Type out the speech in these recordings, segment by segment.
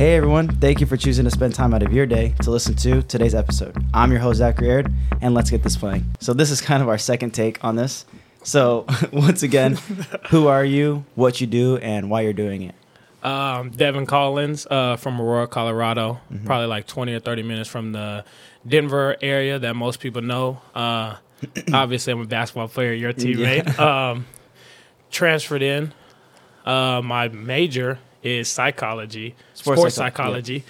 Hey everyone, thank you for choosing to spend time out of your day to listen to today's episode. I'm your host, Zachary Aird, and let's get this playing. So, this is kind of our second take on this. So, once again, who are you, what you do, and why you're doing it? Um, Devin Collins uh, from Aurora, Colorado. Probably like 20 or 30 minutes from the Denver area that most people know. Uh, obviously, I'm a basketball player, your teammate. Um, transferred in. Uh, my major is psychology, Sports sports, psycho- psychology.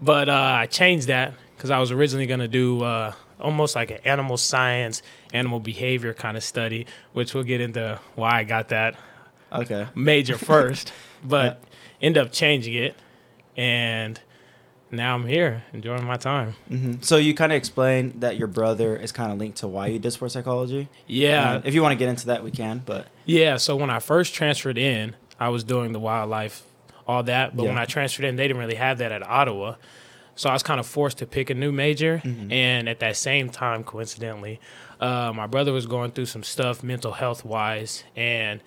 But uh, I changed that because I was originally going to do uh, almost like an animal science, animal behavior kind of study, which we'll get into why I got that Okay. major first, but end up changing it, and now I'm here enjoying my time. hmm So, you kind of explained that your brother is kind of linked to why you did sports psychology. Yeah, Uh, if you want to get into that, we can, but yeah. So when I first transferred in, I was doing the wildlife, all that. But when I transferred in, they didn't really have that at Ottawa, so I was kind of forced to pick a new major. Mm-hmm. And at that same time, coincidentally, uh, my brother was going through some stuff mental health wise, and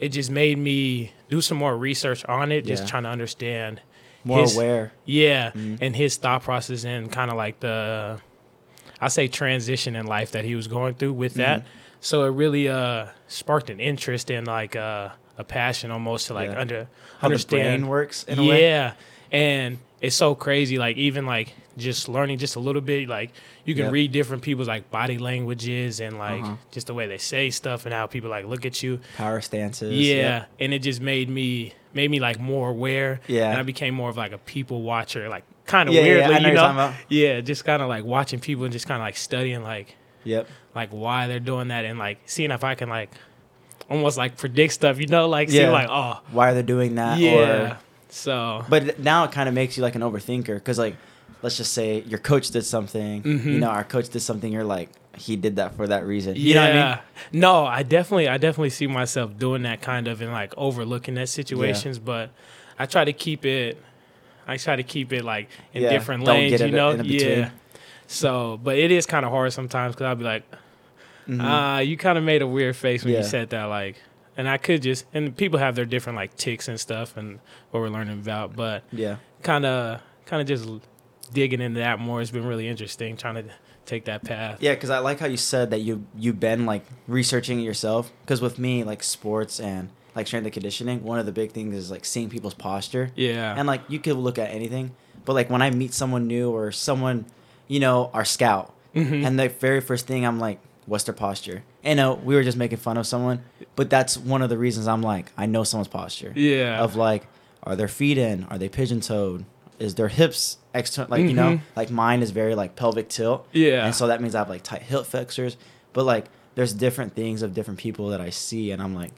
it just made me do some more research on it, just trying to understand more His- aware. Yeah, Mhm. and his thought process and kind of like the, I say transition in life that he was going through with that. Mm-hmm. So it really uh sparked an interest in like uh, a passion almost to like Yeah. under How understand. brain works in a way. yeah, and it's so crazy. Like even like just learning just a little bit. Like you can Yep. read different people's like body languages and like Uh-huh. just the way they say stuff and how people like look at you. Power stances. Yeah, Yep. and it just made me made me like more aware. Yeah. and I became more of like a people watcher, like kind of Yeah, yeah, weirdly, I know you know. Yeah, just kind of like watching people and just kind of like studying like Yep. like why they're doing that and like seeing if I can like almost like predict stuff, you know, like see like oh Why are they doing that? yeah. Or so But now it kind of makes you like an overthinker because, like, let's just say your coach did something. You Mhm. know, our coach did something. You're like, he did that for that reason. You know what I mean? No, I definitely I definitely see myself doing that kind of and like overlooking that situations, but I try to keep it I try to keep it like in Yeah, different don't lanes, you know? Yeah. So, but it is kind of hard sometimes cuz I'll be like, Mhm. "Ah, you kind of made a weird face when Yeah. you said that like and I could just and people have their different like ticks and stuff and what we're learning about, but yeah. kind of kind of just digging into that more has been really interesting trying to take that path. Yeah, because I like how you said that you you've been like researching it yourself. Because with me, like sports and like strength and conditioning, one of the big things is like seeing people's posture. Yeah. And like you could look at anything, but like when I meet someone new or someone, you know, our scout, Mhm. and the very first thing I'm like, what's their posture? And uh, we were just making fun of someone, but that's one of the reasons I'm like, I know someone's posture. yeah. Of like, are their feet in? Are they pigeon toed? Is their hips external? Like you know, Mhm. like mine is very like pelvic tilt. Yeah. And so that means I have like tight hip flexors. But like, there's different things of different people that I see, and I'm like,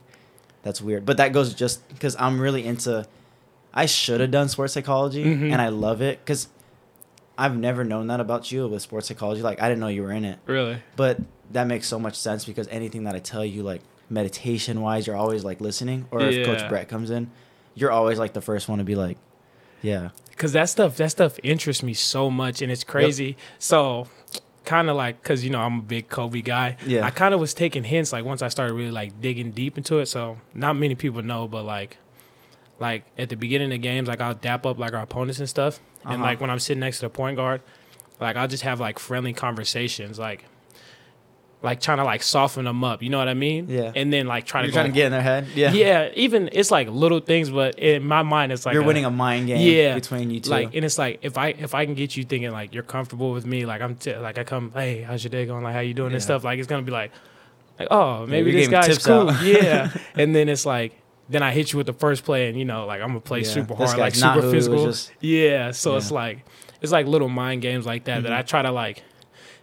that's weird. But that goes just because I'm really into. I should have done sports psychology, Mhm. and I love it because I've never known that about you with sports psychology. Like, I didn't know you were in it, Really? but that makes so much sense because anything that I tell you, like meditation wise, you're always like listening. Or if Coach Brett comes in, you're always like the first one to be like, yeah, Cause that stuff, that stuff interests me so much, and it's crazy. So, kind of like, cause you know I'm a big Kobe guy. Yeah. I kind of was taking hints like once I started really like digging deep into it. So not many people know, but like, like at the beginning of games, like I'll dap up like our opponents and stuff, and Uh-huh. like when I'm sitting next to the point guard, like I'll just have like friendly conversations, like. Like trying to like soften them up, you know what I mean? Yeah. And then like trying you're to trying to get in their head. Yeah, yeah. Even it's like little things, but in my mind, it's like you're a- winning a mind game. Yeah. between you two. like and it's like if i if i can get you thinking like you're comfortable with me like i'm t- like i come hey how's your day going like how you doing and stuff like it's gonna be like like oh maybe you're this guy's cool yeah and then it's like then i hit you with the first play and you know like i'm gonna play Yeah, super hard like super who he was physical just- yeah so it's like it's like little mind games like that that Mhm. i try to like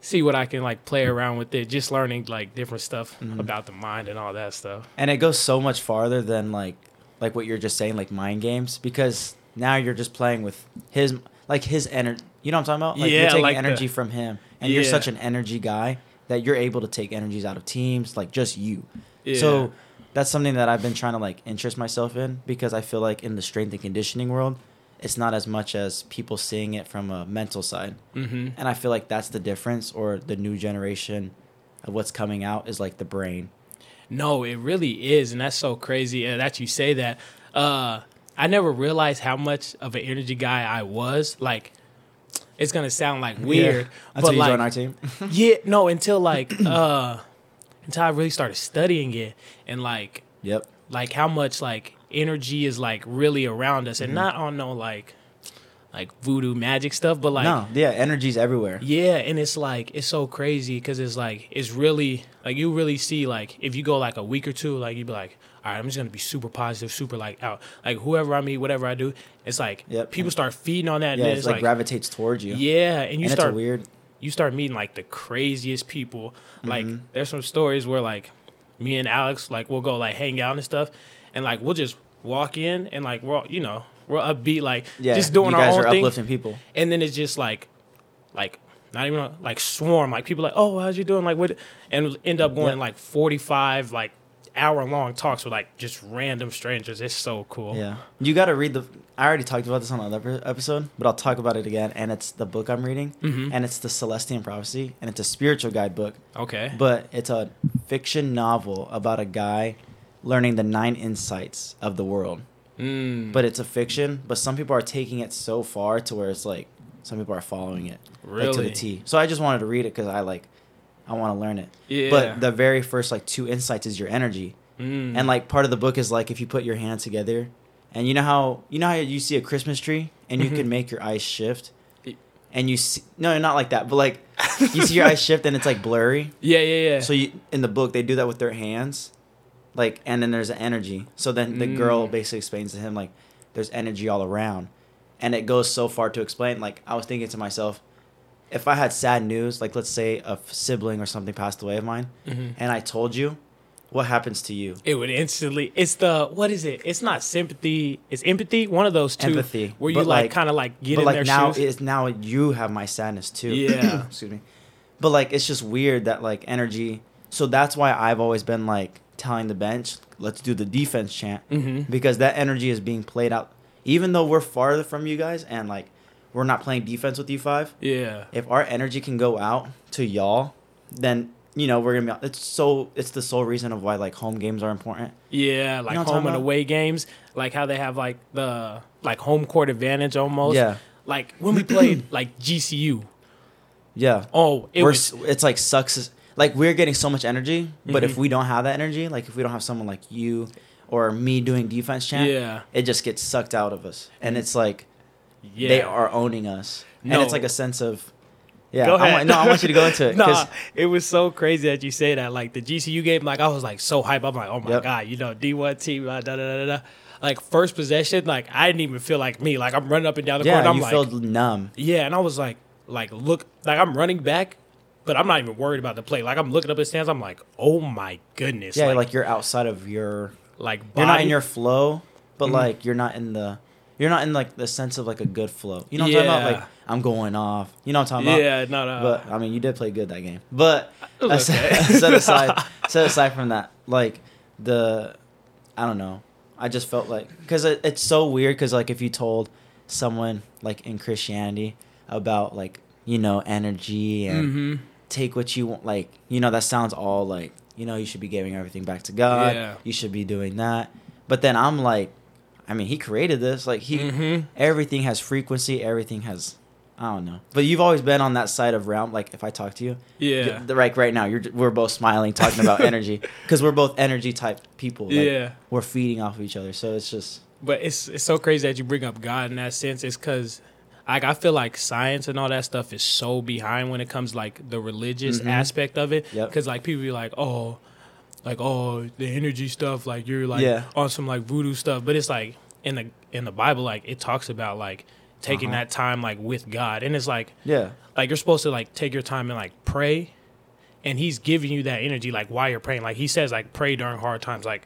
see what i can like play around with it just learning like different stuff Mhm. about the mind and all that stuff and it goes so much farther than like like what you're just saying like mind games because now you're just playing with his like his energy you know what i'm talking about like you're Yeah, taking like the- energy from him and you're such an energy guy that you're able to take energies out of teams like just you yeah. so that's something that i've been trying to like interest myself in because i feel like in the strength and conditioning world it's not as much as people seeing it from a mental side mm-hmm. and i feel like that's the difference or the new generation of what's coming out is like the brain No, it really is, and that's so crazy. That you say that. Uh, I never realized how much of an energy guy I was. Like, it's gonna sound like weird, Until but you like, join our team. yeah, no, until like, uh, until I really started studying it and like, yep. like how much like energy is like really around us, Mm-hmm. and not on no like, like voodoo magic stuff, but like, no, yeah, energy's everywhere. yeah, and it's like it's so crazy because it's like it's really like you really see like if you go like a week or two, like you'd be like, all right, I'm just gonna be super positive, super like out, like whoever I meet, whatever I do, it's like Yep. people start feeding on that, Yeah, and then it's like, like, gravitates towards you. yeah, and you and start it's weird. you start meeting like the craziest people. Like Mm-hmm. there's some stories where like me and Alex like we'll go like hang out and stuff, and like we'll just walk in and like we're all, you know we're upbeat like Yeah, just doing you our guys own are thing uplifting people. and then it's just like like not even like swarm like people like oh how's you doing like what and end up going Yeah. like 45 like hour long talks with like just random strangers it's so cool Yeah, you got to read the. I already talked about this on another episode, but I'll talk about it again. And it's the book I'm reading, Mhm. and it's the Celestine Prophecy, and it's a spiritual guidebook, okay but it's a fiction novel about a guy learning the nine insights of the world. mm, But it's a fiction, but some people are taking it so far to where it's like some people are following it like, to the T. So I just wanted to read it because I like, I want to learn it. yeah But the very first like two insights is your energy. Mm. And like part of the book is like if you put your hands together, and you know how you know how you see a Christmas tree and you can make your eyes shift, and you see no not like that, but like you see your eyes shift and it's like blurry. yeah yeah yeah So you in the book they do that with their hands, like and then there's an energy. So then the girl Mm. basically explains to him like there's energy all around, and it goes so far to explain. Like I was thinking to myself, if I had sad news, like let's say a sibling or something passed away of mine, Mhm. and I told you, what happens to you? it would instantly it's the what is it it's not sympathy it's empathy one of those two Empathy. where you like, like- kind of like get but in like their now shoes it's now you have my sadness too. Yeah. Excuse me. But like it's just weird that like energy. So that's why I've always been like telling the bench, let's do the defense chant hmm because that energy is being played out. Even though we're farther from you guys and like we're not playing defense with you five, yeah if our energy can go out to y'all, then you know we're gonna be. It's so it's the sole reason of why like home games are important. Yeah, like know home and away games, like how they have like the like home court advantage almost. Yeah, Like when we played like GCU. yeah. Oh, it we're, was it's like sucks. Like we're getting so much energy, but if Mhm. we don't have that energy, like if we don't have someone like you or me doing defense chant, yeah, it just gets sucked out of us, and it's like yeah. they are owning us, and it's like a sense of yeah. Go I ahead. want, no, I want you to go into it Nah, it was so crazy that you say that. Like the GCU game, like I was like so hype. I'm like, oh my Yep. god, you know, D one team, uh, da da da da. Like first possession, like I didn't even feel like me. Like I'm running up and down the court. yeah, And I'm like you like, feel numb. yeah, and I was like, like look, like I'm running back, but I'm not even worried about the play. Like I'm looking up at stands. I'm like, oh my goodness. Yeah, like, like, you're outside of your like you're not in your flow, but Mhm. like you're not in the you're not in like the sense of like a good flow. You know what I'm talking about? Like I'm going off. You know what I'm talking about? Yeah, no, no. But I mean, you did play good that game. But It was aside, okay. set aside, set aside from that, like the, I don't know. I just felt like because it, it's so weird. Because like if you told someone like in Christianity about like you know energy and hmm take what you want, like you know that sounds all like you know you should be giving everything back to God. Yeah. You should be doing that. But then I'm like, I mean, He created this. Like He hmm everything has frequency everything has i don't know but you've always been on that side of realm like if i talk to you Yeah. you- like right now you're we're both smiling talking about energy because we're both energy type people like, yeah. we're feeding off of each other so it's just But it's it's so crazy that you bring up God in that sense. It's because like I feel like science and all that stuff is so behind when it comes like the religious Mhm. aspect of it. Yep. Because like people be like, oh, like oh the energy stuff, like you're like Yeah. on some like voodoo stuff. But it's like in the in the Bible, like it talks about like taking Uh-huh. that time like with God, and it's like yeah like you're supposed to like take your time and like pray and he's giving you that energy like while you're praying like he says like pray during hard times like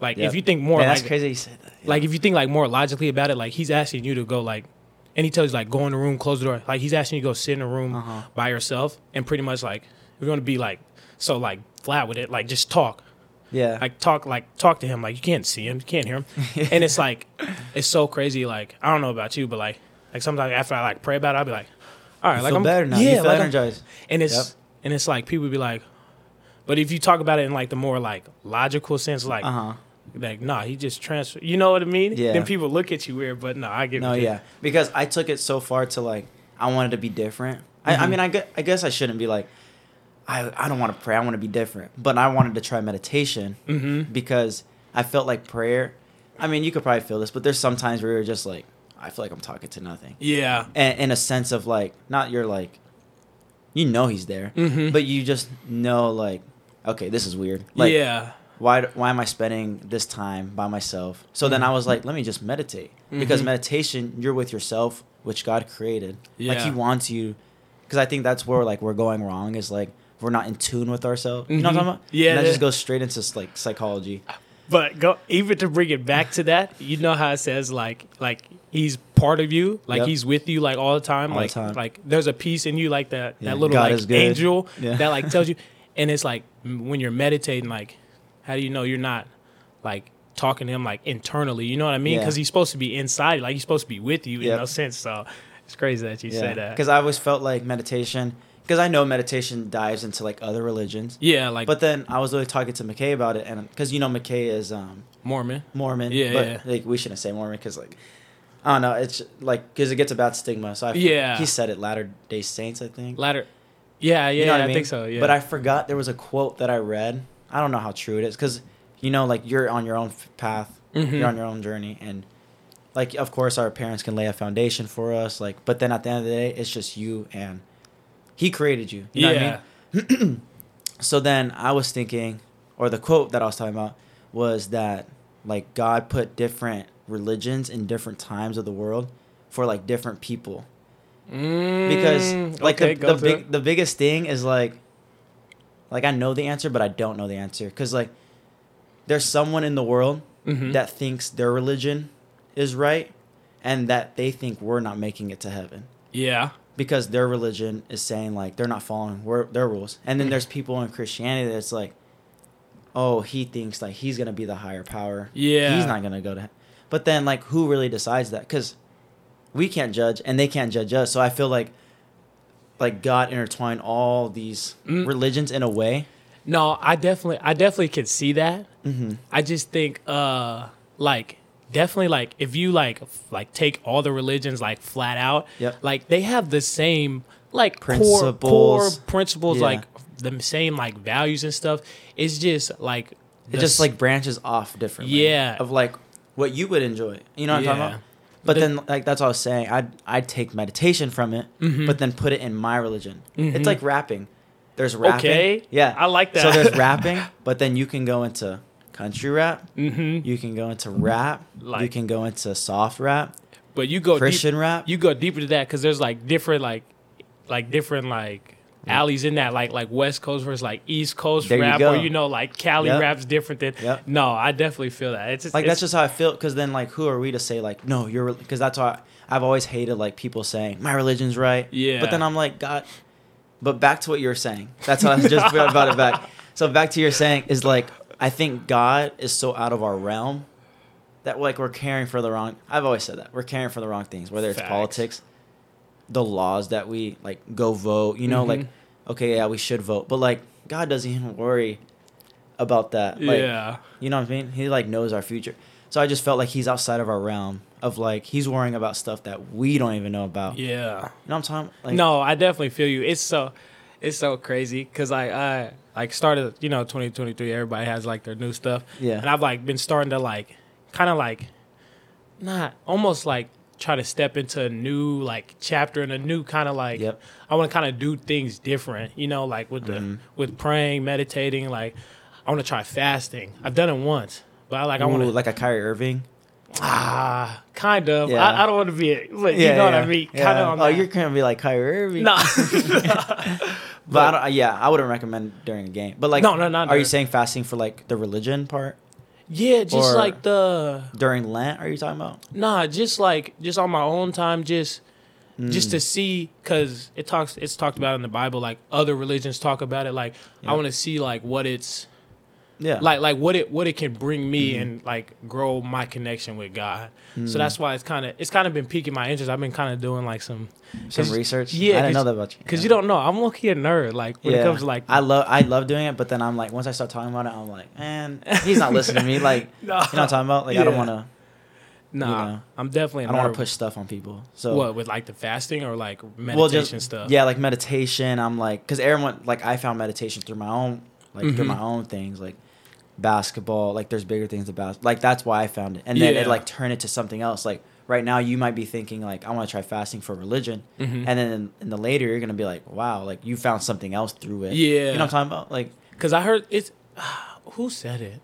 like Yep. if you think more Man, like that's crazy that yeah. like if you think like more logically about it like he's asking you to go like and he tells you like go in the room close the door. Like he's asking you to go sit in a room Uh-huh. by yourself and pretty much like you're gonna be like so like flat with it. Like just talk. Yeah. Like talk like talk to him. Like you can't see him. You can't hear him. And it's like it's so crazy. Like i don't know about you but like like sometimes after i like pray about it i'll be like all right you like i'm better now. Yeah like I'm- energized. And it's Yep. and it's like people be like but if you talk about it in like the more like logical sense like uh-huh like nah, he just transfer. You know what I mean? Yeah. Then people look at you weird, but no, I get. No, yeah, because I took it so far to like I wanted to be different. I, I Mhm. mean, I guess, I guess I shouldn't be like I I don't want to pray. I want to be different, but I wanted to try meditation Mhm. because I felt like prayer. I mean, you could probably feel this, but there's sometimes where you're just like I feel like I'm talking to nothing, Yeah. and in a sense of like not you're like you know he's there, Mhm. but you just know like okay, this is weird. Like yeah. Why why am I spending this time by myself? So then I was Mm-hmm. like, let me just meditate because Mhm. meditation, you're with yourself, which God created. Like He wants you, because I think that's where like we're going wrong is like we're not in tune with ourselves. You know what I'm Mhm. talking about? Yeah, and that yeah. just goes straight into like psychology. But go even to bring it back to that, you know how it says like like he's part of you, like Yep. he's with you like all the time, All the like time. like there's a piece in you like that Yeah, that little God like angel Yeah. that like tells you, and it's like when you're meditating, like how do you know you're not like talking to him like internally? You know what I mean? Yeah. Because he's supposed to be inside, like he's supposed to be with you Yep. in no sense. So it's crazy that you say that. Because I always felt like meditation, because I know meditation dives into like other religions. yeah, like But then I was really talking to McKay about it, and because you know McKay is um, Mormon. Mormon. Yeah, but yeah. like we shouldn't say Mormon because like I don't know. It's like because it gets a bad stigma. So I Yeah. he said it Latter Day Saints, I think. Latter. Yeah, yeah, You know what I, I think so. Yeah, But I forgot there was a quote that I read. I don't know how true it is because you know, like you're on your own path, Mhm. you're on your own journey, and like of course our parents can lay a foundation for us. Like, but then at the end of the day, it's just you and he created you. You know yeah. what I mean? So then I was thinking, or the quote that I was talking about was that like God put different religions in different times of the world for like different people because Mm, like okay, the, the big it. the biggest thing is like like I know the answer but I don't know the answer cuz like there's someone in the world Mhm. that thinks their religion is right and that they think we're not making it to heaven yeah. because their religion is saying like they're not following their rules. And then there's people in Christianity that's like, oh, he thinks like he's gonna be the higher power. Yeah. he's not gonna go to. But then like, who really decides that? Because we can't judge and they can't judge us. So I feel like like God intertwined all these Mm. religions in a way. No, I definitely, I definitely could see that. Mm-hmm. I just think, uh, like, definitely, like, if you like, f- like, take all the religions like flat out, Yep. like they have the same like core core Principles. principles, Yeah. like the same like values and stuff. It's just like It just like branches off differently. Yeah. Of like what you would enjoy. You know what I'm talking about? But The- then like that's what I was saying. I'd I'd take meditation from it, Mhm. but then put it in my religion. Mhm. It's like rapping. There's rapping. Okay. Yeah. I like that. So there's rapping, but then you can go into country rap. Mm-hmm. You can go into rap. you can go into soft rap, But you go deep, Christian rap. you go deeper to that because there's like different like like different like alleys in that like like West Coast versus like East Coast There you rap go. or you know like Cali Yep. rap's different than Yep. no I definitely feel that it's just, like it's, that's just how I feel. Because then like who are we to say like no you're because that's why I've always hated like people saying my religion's right. Yeah. But then I'm like God. But back to what you were saying. That's how I just about it back. So back to your saying is like I think God is so out of our realm that like we're caring for the wrong. I've always said that we're caring for the wrong things, whether it's Facts. politics, the laws that we like go vote. You know, Mhm. like okay, yeah, we should vote, but like God doesn't even worry about that. Like, yeah you know what I mean? He like knows our future. So I just felt like he's outside of our realm of like he's worrying about stuff that we don't even know about. Yeah, you know what I'm talking? Like, no I definitely feel you it's so it's so crazy because I I like started you know 2023 everybody has like their new stuff Yeah. and I've like been starting to like kind of like not almost like try to step into a new like chapter and a new kind of like Yep. I want to kind of do things different, you know, like with the Mhm. with praying, meditating. Like I want to try fasting. I've done it once, but I like I want to like a Kyrie Irving. ah kind of. Yeah. I, I don't want to be, a, but you know what I mean. Yeah. Kind of. Oh, you're gonna be like Kyrie Irving. no. but I don't, yeah, I wouldn't recommend during a game. But like, No, no, not Are you saying fasting for like the religion part yeah, just Or- like the during Lent? Are you talking about? nah, just like just on my own time, just just Mm. to see because it talks it's talked about in the bible like other religions talk about it like i want to see like what it's Yeah. Like like what it what it can bring me Mm-hmm. and like grow my connection with God. Mm. So that's why it's kind of it's kind of been piquing my interest. I've been kind of doing like some some research. yeah, I didn't know that about you. because Yeah. you don't know. I'm low key a nerd. Like when it comes to like I love I love doing it, but then I'm like once I start talking about it, I'm like, man, he's not listening to me. Like you know no, what I'm talking about? Like I don't want to. nah, know, I'm definitely I don't want to push stuff on people. So what with like the fasting or like meditation well, just stuff. yeah, like meditation. I'm like because everyone like I found meditation through my own like through Mhm. my own things like basketball. Like there's bigger things about like that's why I found it, and then Yeah. it like turned it to something else. Like right now, you might be thinking like I want to try fasting for religion, Mhm. and then in, in the later you're gonna be like, wow, like you found something else through it. Yeah. you know what I'm talking about? Like Because I heard it's who said it.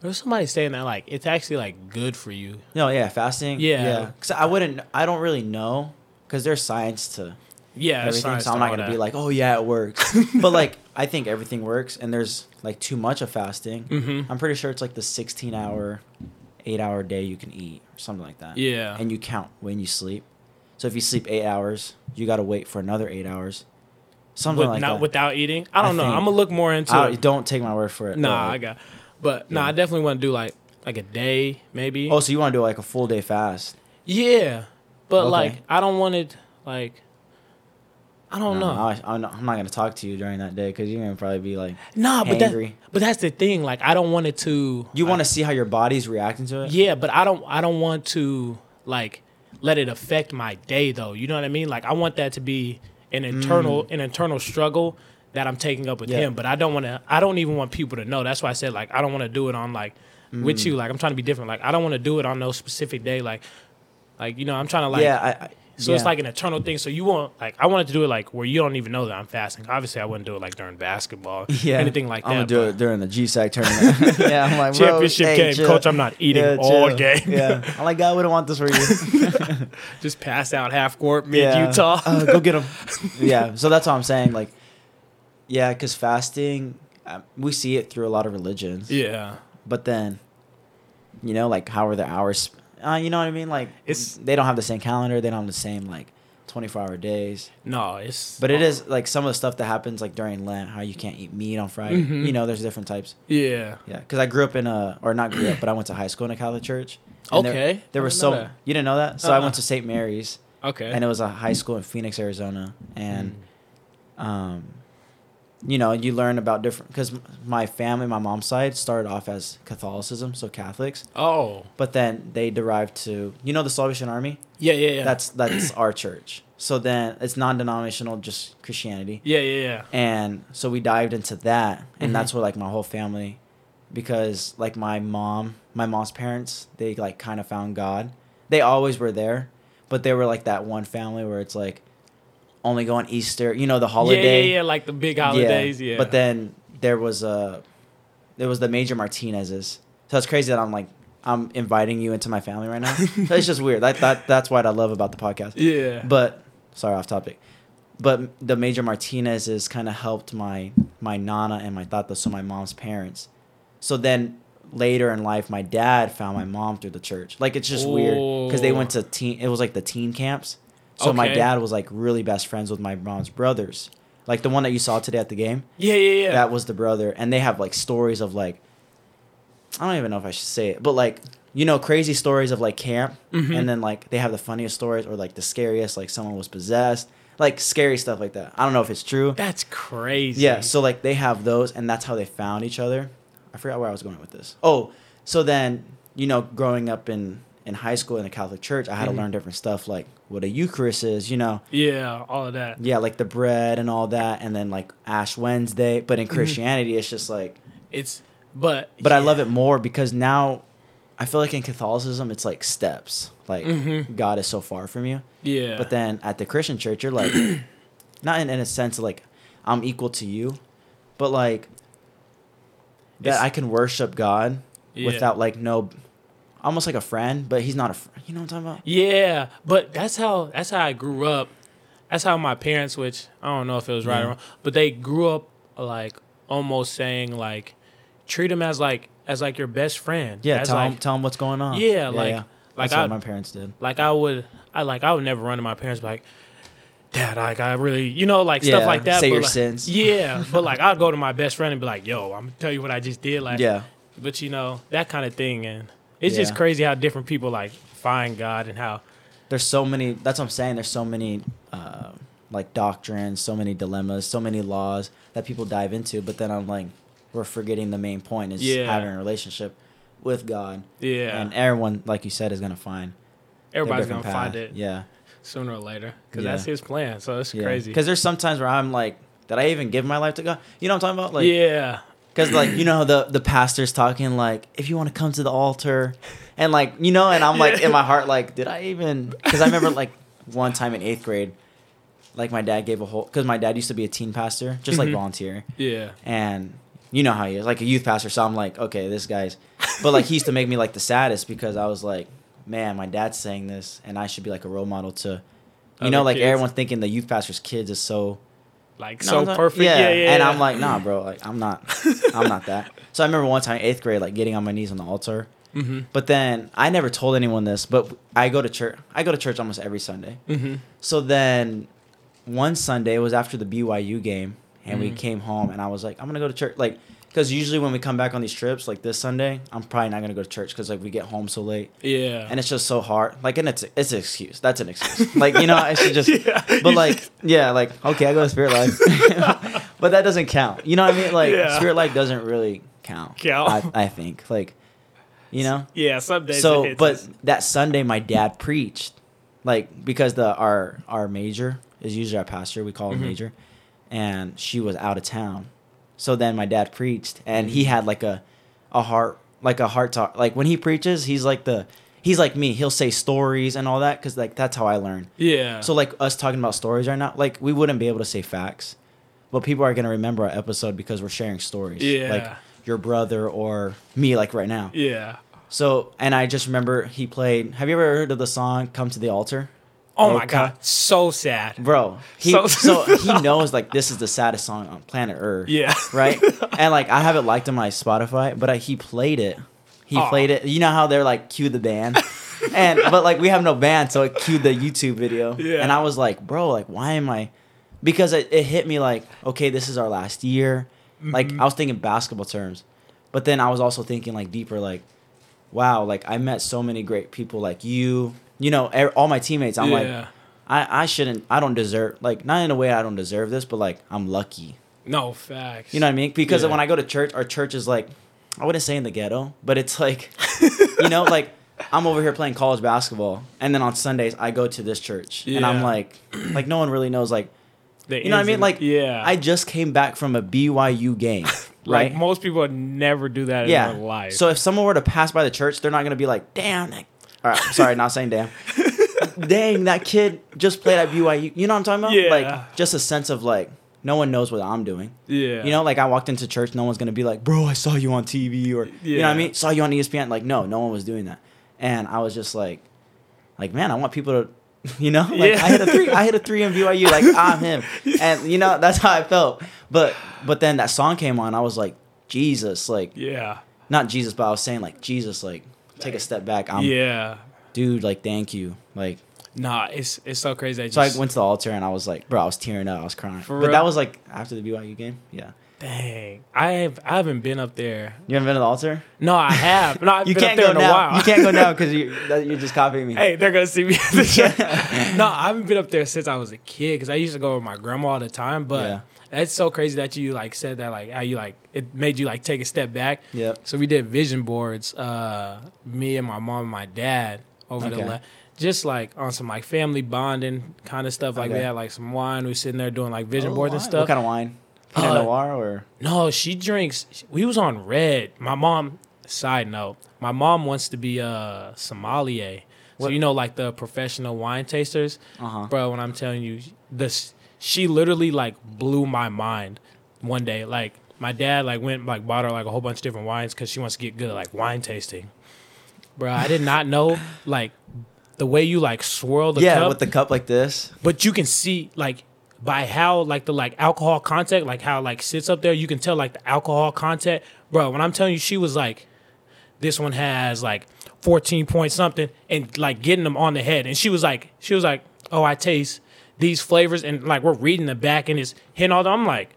There was somebody saying that like it's actually like good for you. no, yeah, fasting. Yeah. yeah. Because I wouldn't, I don't really know because there's science to Yeah, everything, so I'm not gonna be like, oh yeah, it works. but like I think everything works, and there's like too much of fasting. Mhm. I'm pretty sure it's like the 16 hour, eight hour day you can eat or something like that. Yeah. And you count when you sleep. So if you sleep eight hours, you got to wait for another eight hours. Something With- like not that. without eating. I don't know. think- I'm gonna look more into I, it. don't take my word for it. Nah, but, I got. But no, Yeah. I definitely want to do like like a day maybe. Oh, so you want to do like a full day fast? yeah, but Okay. like I don't want it like. I don't No, know. I, I'm not, I'm not gonna talk to you during that day because you're gonna probably be like, Nah, but that, but that's the thing. Like I don't want it to. you want to see how your body's reacting to it. Yeah, but I don't I don't want to like let it affect my day though. You know what I mean? Like I want that to be an internal an internal struggle that I'm taking up with Mm. Yeah. him, but I don't want to I don't even want people to know. That's why I said like I don't want to do it on like Mm. with you. Like I'm trying to be different. Like I don't want to do it on no specific day like like you know, I'm trying to like yeah, I, I, so it's like an eternal thing. So you want like I wanted to do it like where you don't even know that I'm fasting. Obviously, I wouldn't do it like during basketball, yeah, anything like that. I'm gonna do it during the GSAC tournament. yeah, I'm like Championship hey, game, chill. coach. I'm not eating Yeah, all chill. game. yeah, I'm like God, we don't want this for you. Just pass out half court mid yeah. Utah. Uh, go get him. yeah, so that's what I'm saying. Like, yeah, because fasting, um, we see it through a lot of religions. yeah. But then, you know, like how are the hours? Uh, you know what I mean? Like, It's- they don't have the same calendar. They don't have the same like 24 hour days. No, it's But it is like some of the stuff that happens like during Lent, how you can't eat meat on Friday. Mhm. You know, there's different types. Yeah. Yeah, because I grew up in a, or not grew up, but I went to high school in a Catholic church. There- Okay. There, I were so that. you didn't know that, so I Uh-uh. went to St. Mary's, Okay. and it was a high school in Phoenix, Arizona, and Mm. um, you know, you learn about different because my family, my mom's side, started off as Catholicism, so Catholics, oh. but then they derived to you know the Salvation Army. Yeah, yeah, yeah. That's that's our church. So then it's non-denominational, just Christianity. yeah, yeah, yeah. and so we dived into that and Mhm. that's where like my whole family because like my mom my mom's parents they like kind of found god they always were there but they were like that one family where it's like only go on easter you know the holiday Yeah, yeah, yeah. Like the big holidays. Yeah. but then there was a there was the major martinez's so it's crazy that i'm like i'm inviting you into my family right now it's just weird that, that that's what i love about the podcast yeah. but sorry, off topic. But the major Martinez's kind of helped my my nana and my tata, so my mom's parents. So then later in life, my dad found my mom through the church. Like it's just weird because they went to teen. It was like the teen camps. So my dad was like really best friends with my mom's brothers. Like the one that you saw today at the game, yeah, yeah, yeah. that was the brother, and they have like stories of like I don't even know if I should say it, but like you know crazy stories of like camp, Mhm. and then like they have the funniest stories or like the scariest, like someone was possessed, like scary stuff like that. I don't know if it's true. That's crazy. Yeah, so like they have those, and that's how they found each other. I forgot where I was going with this. Oh, so then you know, growing up in in high school in a Catholic church, I had Mhm. to learn different stuff like what a Eucharist is. You know, Yeah, all of that. yeah, like the bread and all that, and then like Ash Wednesday. But in Mhm. Christianity, it's just like It's but but I love it more because now I feel like in Catholicism it's like steps. Like Mhm. God is so far from you. Yeah. But then at the Christian church you're like not in, in a sense like I'm equal to you, but like that It's- I can worship God Yeah. without like no almost like a friend, but he's not a friend. You know what I'm talking about? Yeah, but that's how that's how I grew up. That's how my parents, which I don't know if it was right Yeah. or wrong, but they grew up like almost saying like treat him as like as like your best friend. Yeah, as tell like, him tell him what's going on. Yeah, like- like that's I- what my parents did. like I would I like I would never run to my parents like, Dad, like I really, you know, like stuff like that. say but your like- sins. Yeah, but like I'd go to my best friend and be like, "Yo, I'm gonna tell you what I just did." Like, Yeah. but you know that kind of thing, and it's just crazy how different people like find God and how. There's so many. That's what I'm saying. There's so many, uh, like doctrines, so many dilemmas, so many laws that people dive into. But then I'm like, we're forgetting the main point is Yeah. having a relationship with God. Yeah, And everyone, like you said, is gonna find. everybody's gonna different find it Yeah. sooner or later because Yeah. that's His plan. So it's Yeah. crazy. Because there's sometimes where I'm like, did I even give my life to God? You know what I'm talking about? Like, yeah, Because like you know the the pastor's talking like if you want to come to the altar, and like you know, and I'm like in my heart like did I even? Because I remember like one time in eighth grade, like my dad gave a whole because my dad used to be a teen pastor, just like Mhm. volunteer, yeah, and you know how he is like a youth pastor. So I'm like okay, this guy's, but like he used to make me like the saddest because I was like, man, my dad's saying this, and I should be like a role model to. You know, like kids. everyone's thinking the youth pastor's kids is so like no, so perfect. Yeah, yeah. And yeah. I'm like, nah, bro, like I'm not, I'm not that. So I remember one time, eighth grade, like getting on my knees on the altar. mm-hmm, But then I never told anyone this, but I go to church. I go to church almost every Sunday. mm-hmm. So then, one Sunday it was after the BYU game, and we Mhm. came home, and I was like, I'm gonna go to church, like, because usually when we come back on these trips, like this Sunday, I'm probably not gonna go to church because like we get home so late, Yeah, and it's just so hard. Like, and it's it's an excuse. That's an excuse. like, you know, I should just. yeah. But like, yeah, like okay, I go to Spirit Life, but that doesn't count. You know what I mean? Like Yeah. Spirit Life doesn't really count. Count. I, I think like, you know. yeah, some days. it So, but us. that Sunday, my dad preached, like because the our our major is usually our pastor. We call him Mhm. major, and she was out of town. So then my dad preached, and he mm. had like a a heart like a heart talk. Like when he preaches, he's like the he's like me. He'll say stories and all that because like that's how I learn. yeah. So like us talking about stories right now, like we wouldn't be able to say facts, but people are gonna remember our episode because we're sharing stories. Yeah. Like your brother or me, like right now. yeah. So and I just remember he played. Have you ever heard of the song "Come to the Altar"? Oh my god, so sad. Bro, he So- so, he knows like this is the saddest song on planet Earth. Yeah. Right. and like I have it liked on my Spotify, but I, he played it. He Aw. played it. You know how they're like cue the band, and but like we have no band, so it cued the YouTube video. Yeah. And I was like, bro, like why am I? Because it, it hit me like, okay, this is our last year. Like Mhm. I was thinking basketball terms, but then I was also thinking like deeper, like, wow, like I met so many great people like you. You know, all my teammates. I'm like. I, I shouldn't I don't deserve like not in a way I don't deserve this, but like I'm lucky. no facts. You know what I mean? Because Yeah. when I go to church, our church is like I wouldn't say in the ghetto, but it's like you know, like I'm over here playing college basketball and then on Sundays I go to this church and I'm like like no one really knows like The you know what I mean? Like yeah, I just came back from a BYU game, like right? most people would never do that yeah. in their life. So if someone were to pass by the church, they're not gonna be like, damn, that all right, sorry, not saying damn. Dang, that kid just played at BYU. You know what I'm talking about? Yeah. Like just a sense of like no one knows what I'm doing. yeah, You know, like I walked into church, no one's gonna be like, "Bro, I saw you on TV," or you know what I mean, saw you on ESPN. Like, no, no one was doing that, and I was just like, like, man, I want people to, you know, like Yeah. I hit a three, I hit a three in BYU, like I'm him, and you know that's how I felt. But but then that song came on, I was like, Jesus, like yeah, not Jesus, but I was saying like Jesus, like take a step back. I'm, yeah. dude, like thank you, like. Nah, it's it's so crazy. That So I went to the altar and I was like, bro, I was tearing up, I was crying. But real? that was like after the BYU game, yeah. Dang, I have I haven't been up there. You haven't been to the altar? No, I have. No, I've You been can't up there go in a now. while. You can't go now because you you're just copying me. hey, they're gonna see me at the church. no, I haven't been up there since I was a kid because I used to go with my grandma all the time. But Yeah. That's so crazy that you like said that like how you like it made you like take a step back. Yeah. So we did vision boards, uh, me and my mom and my dad over the Okay. la- just like on some like family bonding kind of stuff. Like we had like some wine. We was sitting there doing like vision Oh, boards and stuff. What kind of wine? Pinot Uh, Noir or No, she drinks. We was on red. My mom. Side note: My mom wants to be a sommelier. So you know, like the professional wine tasters, uh huh. bro. When I'm telling you, this she literally like blew my mind one day. Like my dad like went like bought her like a whole bunch of different wines because she wants to get good at like wine tasting. Bro, I did not know like the way you like swirl the Yeah, cup with the cup like this. but you can see like by how like the like alcohol content like how like sits up there you can tell like the alcohol content bro when i'm telling you she was like this one has like 14 point something and like getting them on the head and she was like she was like oh i taste these flavors, and like we're reading the back and it's hitting all. The, I'm like,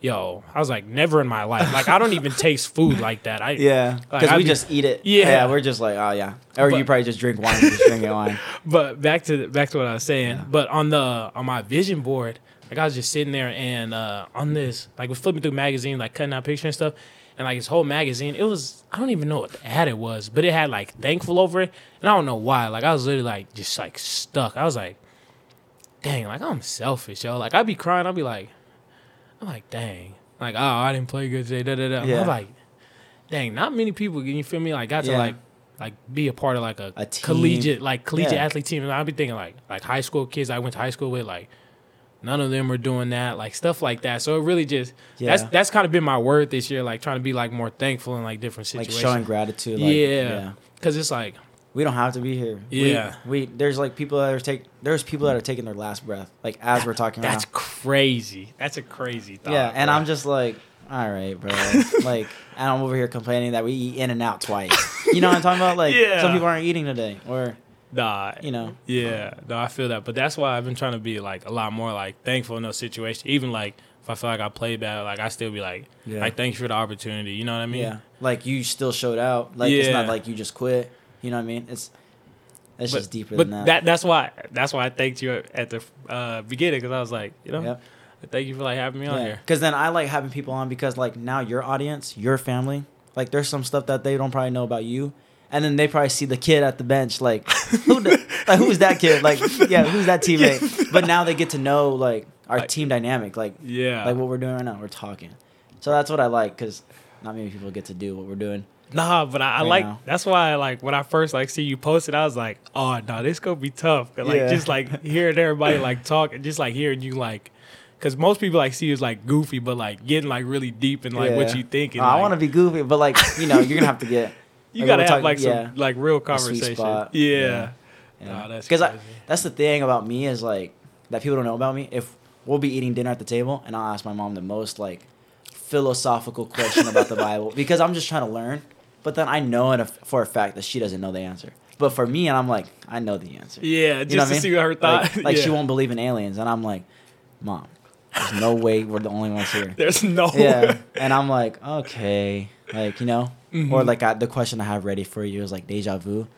yo, I was like, never in my life. Like I don't even taste food like that. I Yeah, because I'd we be- just eat it. Yeah. yeah, we're just like, oh yeah, or you probably just drink wine, just drinking wine. But back to back to what I was saying. But on the on my vision board, like I was just sitting there and uh, on this, like was flipping through magazines, like cutting out pictures and stuff. And like this whole magazine, it was I don't even know what the ad it was, but it had like thankful over it, and I don't know why. Like I was literally like just like stuck. I was like, dang, like I'm selfish, yo. Like I'd be crying, I'd be like, I'm like, dang, like oh I didn't play good today, da da da. Yeah. I'm like, dang, not many people, you feel me? Like got to Yeah. like like be a part of like a, A collegiate like collegiate Yeah. athlete team. And I'd be thinking like like high school kids I went to high school with like none of them were doing that like stuff like that. So it really just that's Yeah. that's kind of been my word this year like trying to be like more thankful in like different situations, like showing gratitude. Like, yeah, because it's like we don't have to be here. Yeah. we, there's like people that are take there's people that are taking their last breath, like as we're talking that's right crazy. That's a crazy thought. Yeah, and bro. I'm just like, all right, bro. like, and I'm over here complaining that we eat In and Out twice. You know what I'm talking about? Like, Yeah. some people aren't eating today, or nah, you know, Yeah, no, I feel that, but that's why I've been trying to be like a lot more like thankful in those situations. Even like if I feel like I played bad, like I still be like, Yeah. like thanks for the opportunity. You know what I mean? yeah, like you still showed out. Like it's not like you just quit. You know what I mean? It's it's but, just deeper but than that. that's why that's why I thanked you at the uh, beginning because I was like, you know, Yep. thank you for like having me on Yeah, here. because then I like having people on because like now your audience, your family, like there's some stuff that they don't probably know about you, and then they probably see the kid at the bench like who the, like who's that kid like yeah who's that teammate, but now they get to know like our Like- team dynamic like Yeah, like what we're doing right now we're talking, so that's what I like because not many people get to do what we're doing. Nah, but I, I like now. that's why I like when I first like see you post it, I was like, oh no, this gonna be tough. 'Cause, like Yeah. just like hearing everybody like talk and just like hearing you like. Cause most people like see you as like goofy, but like getting like really deep in like what you think. And, I like, want to be goofy, but like you know you're gonna have to get You like, gotta have talking- like some yeah. like real conversation. Yeah. Yeah. Nah, that's because that's the thing about me is like that people don't know about me. If we'll be eating dinner at the table, and I'll ask my mom the most like philosophical question about the Bible because I'm just trying to learn. But then I know a, for a fact that she doesn't know the answer. But for me, and I'm like, I know the answer. yeah, just You know to I mean? see what her thought. Like, like she won't believe in aliens, and I'm like, mom, there's no way we're the only ones here. There's no yeah, and I'm like, okay, like you know, or Mhm. like I, the question I have ready for you is like deja vu.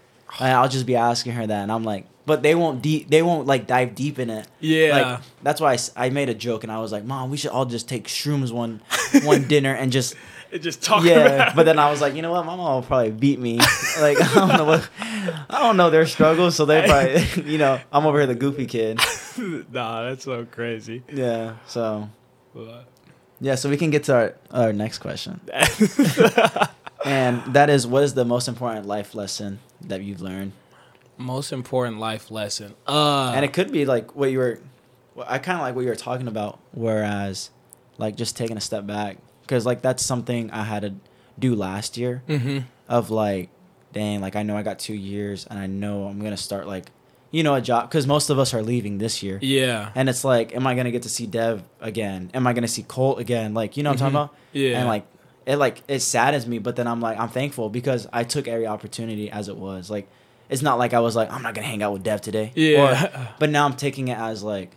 And I'll just be asking her that, and I'm like, but they won't deep, they won't like dive deep in it. Yeah. Like that's why I made a joke, and I was like, mom, we should all just take shrooms one one dinner and just It just talk yeah. about But then I was like, you know what, my mom will probably beat me. Like I don't know what, I don't know their struggles, so they probably, you know, I'm over here the goofy kid. nah, that's so crazy. Yeah. So yeah, so we can get to our our next question. And that is, what is the most important life lesson that you've learned? Most important life lesson. Uh and it could be like what you were, I kind of like what you were talking about. Whereas, like just taking a step back, because like that's something I had to do last year. hmm Of like, dang, like I know I got two years, and I know I'm gonna start like, you know, a job. Because most of us are leaving this year, Yeah. and it's like, am I gonna get to see Dev again? Am I gonna see Colt again? Like, you know what I'm Mhm. talking about? Yeah. and like it like it saddens me but then i'm like i'm thankful because i took every opportunity as it was like it's not like i was like i'm not gonna hang out with dev today Yeah. or, but now i'm taking it as like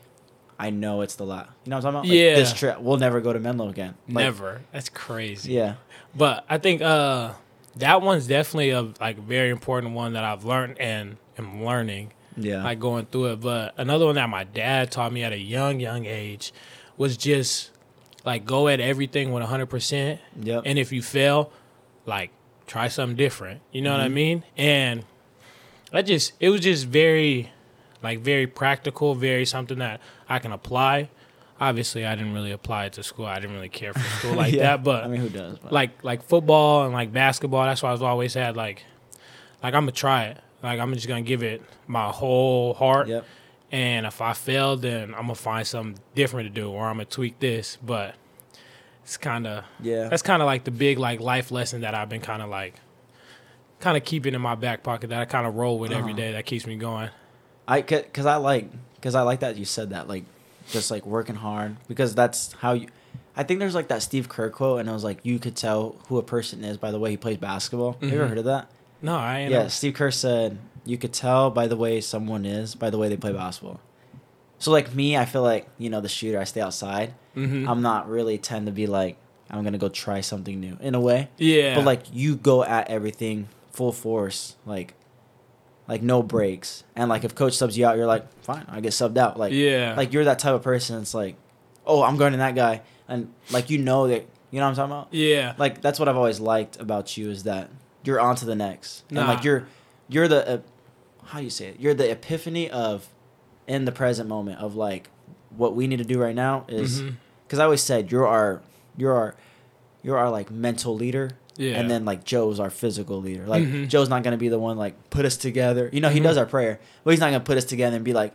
i know it's the lot. you know what i'm talking about Yeah. this trip we'll never go to menlo again Like, Never. That's crazy. yeah But I think uh that one's definitely a like very important one that I've learned and am learning. yeah like going through it. But another one that my dad taught me at a young, young age was just like go at everything with hundred percent. yep And if you fail, like try something different. You know what I Mhm. mean? And I just it was just very like very practical, very something that I can apply. Obviously I didn't really apply it to school. I didn't really care for school like Yeah. that. But i mean who does but, like like football and like basketball. That's why I've always had like like I'm gonna try it. Like I'm just gonna give it my whole heart. yep And if I fail, then I'm gonna find something different to do, or I'm gonna tweak this. But it's kind of yeah that's kind of like the big like life lesson that I've been kind of like kind of keeping in my back pocket that I kind of roll with every Uh-huh. day. That keeps me going. I because i like because i like that you said that like just like working hard because that's how you I think there's like that Steve Kerr quote, and it was like you could tell who a person is by the way he plays basketball. Have you ever Mhm. heard of that? No, I ain't. Yeah, Steve Kerr said you could tell by the way someone is by the way they play basketball. So like me, I feel like you know the shooter. I stay outside. Mhm. I'm not really tend to be like I'm gonna go try something new in a way. Yeah. But like you go at everything full force, like like no breaks. And like if coach subs you out, you're like, fine, I get subbed out. Like yeah. like you're that type of person. It's like, oh, I'm guarding that guy, and like you know that you know what I'm talking about. yeah. Like that's what I've always liked about you is that you're on to the next, and like you're you're the uh, how you say it. You're the epiphany of in the present moment of like what we need to do right now is because I always said you're our you're our you're our like mental leader. Yeah. And then like Joe's our physical leader. Like Mhm. Joe's not gonna be the one like put us together. You know, he Mhm. does our prayer, but he's not gonna put us together and be like,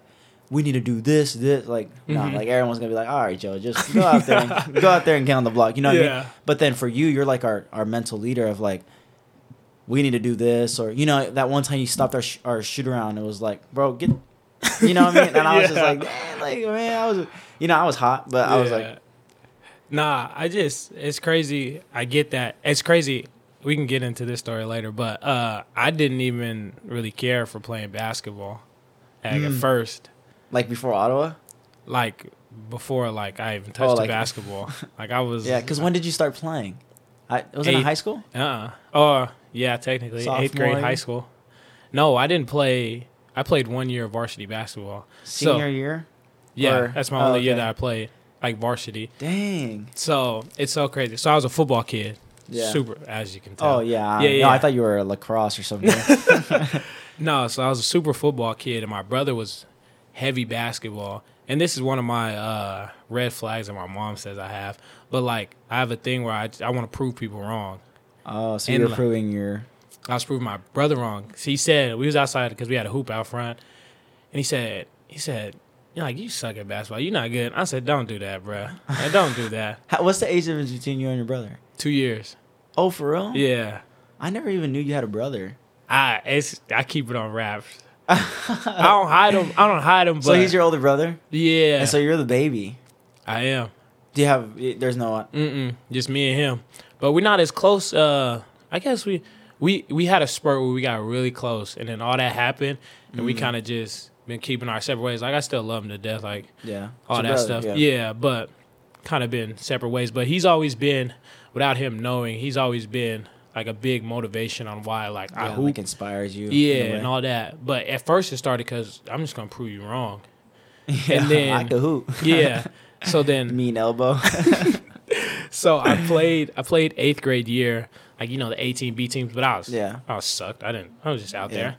we need to do this, this. Like, nah, Mhm. like everyone's gonna be like, all right, Joe, just go out there, and, go out there and get on the block. You know what I Yeah. mean? But then for you, you're like our our mental leader of like, we need to do this, or you know, that one time you stopped our sh- our shoot around, it was like, bro, get, you know what I mean? And I was just like, man, like man, I was, you know, I was hot, but I was like, Nah, I just it's crazy. I get that. It's crazy. We can get into this story later, but uh I didn't even really care for playing basketball like, at Mm. first. like before Ottawa, Like before like I even touched Oh, the like- basketball. Like I was yeah. Because when did you start playing? I was it in high school. Uh oh yeah, technically. Eighth grade high school. No, I didn't play I played one year of varsity basketball. So- Senior year. Yeah, Or- that's my oh, only year that I played, like varsity. Dang. So it's so crazy. So I was a football kid. Yeah. Super as you can tell. Oh yeah. Yeah, No. I thought you were a lacrosse or something. No, so I was a super football kid, and my brother was heavy basketball. And this is one of my uh, red flags that my mom says I have. But like, I have a thing where I, I want to prove people wrong. oh, so And you're like- proving your. I was proving my brother wrong. So he said we was outside because we had a hoop out front, and he said he said. You're like you suck at basketball. You're not good. I said, "Don't do that, bruh. Like, don't do that." How, what's the age difference between you and your brother? Two years. Oh, for real? Yeah. I never even knew you had a brother. I it's I keep it on wraps. I don't hide them. I don't hide them. But so he's your older brother, yeah. and so you're the baby. I am. Do you have? There's no. One? Mm-mm, just me and him. But we're not as close. Uh, I guess we we we had a spurt where we got really close, and then all that happened, and we Mm. kind of just been keeping our separate ways. Like I still love him to death, like Yeah. all that your stuff. brother, Yeah. but kind of been separate ways. But he's always been, without him knowing, he's always been like a big motivation on why like I Yeah, hoop. like inspires you. yeah, and all that. But at first it started because I'm just gonna prove you wrong. Yeah, and then- I could hoop. Yeah. So then mean elbow. So I played I played eighth grade year, like you know the A team, B teams, but I was Yeah. I was sucked. I didn't I was just out Yeah. there.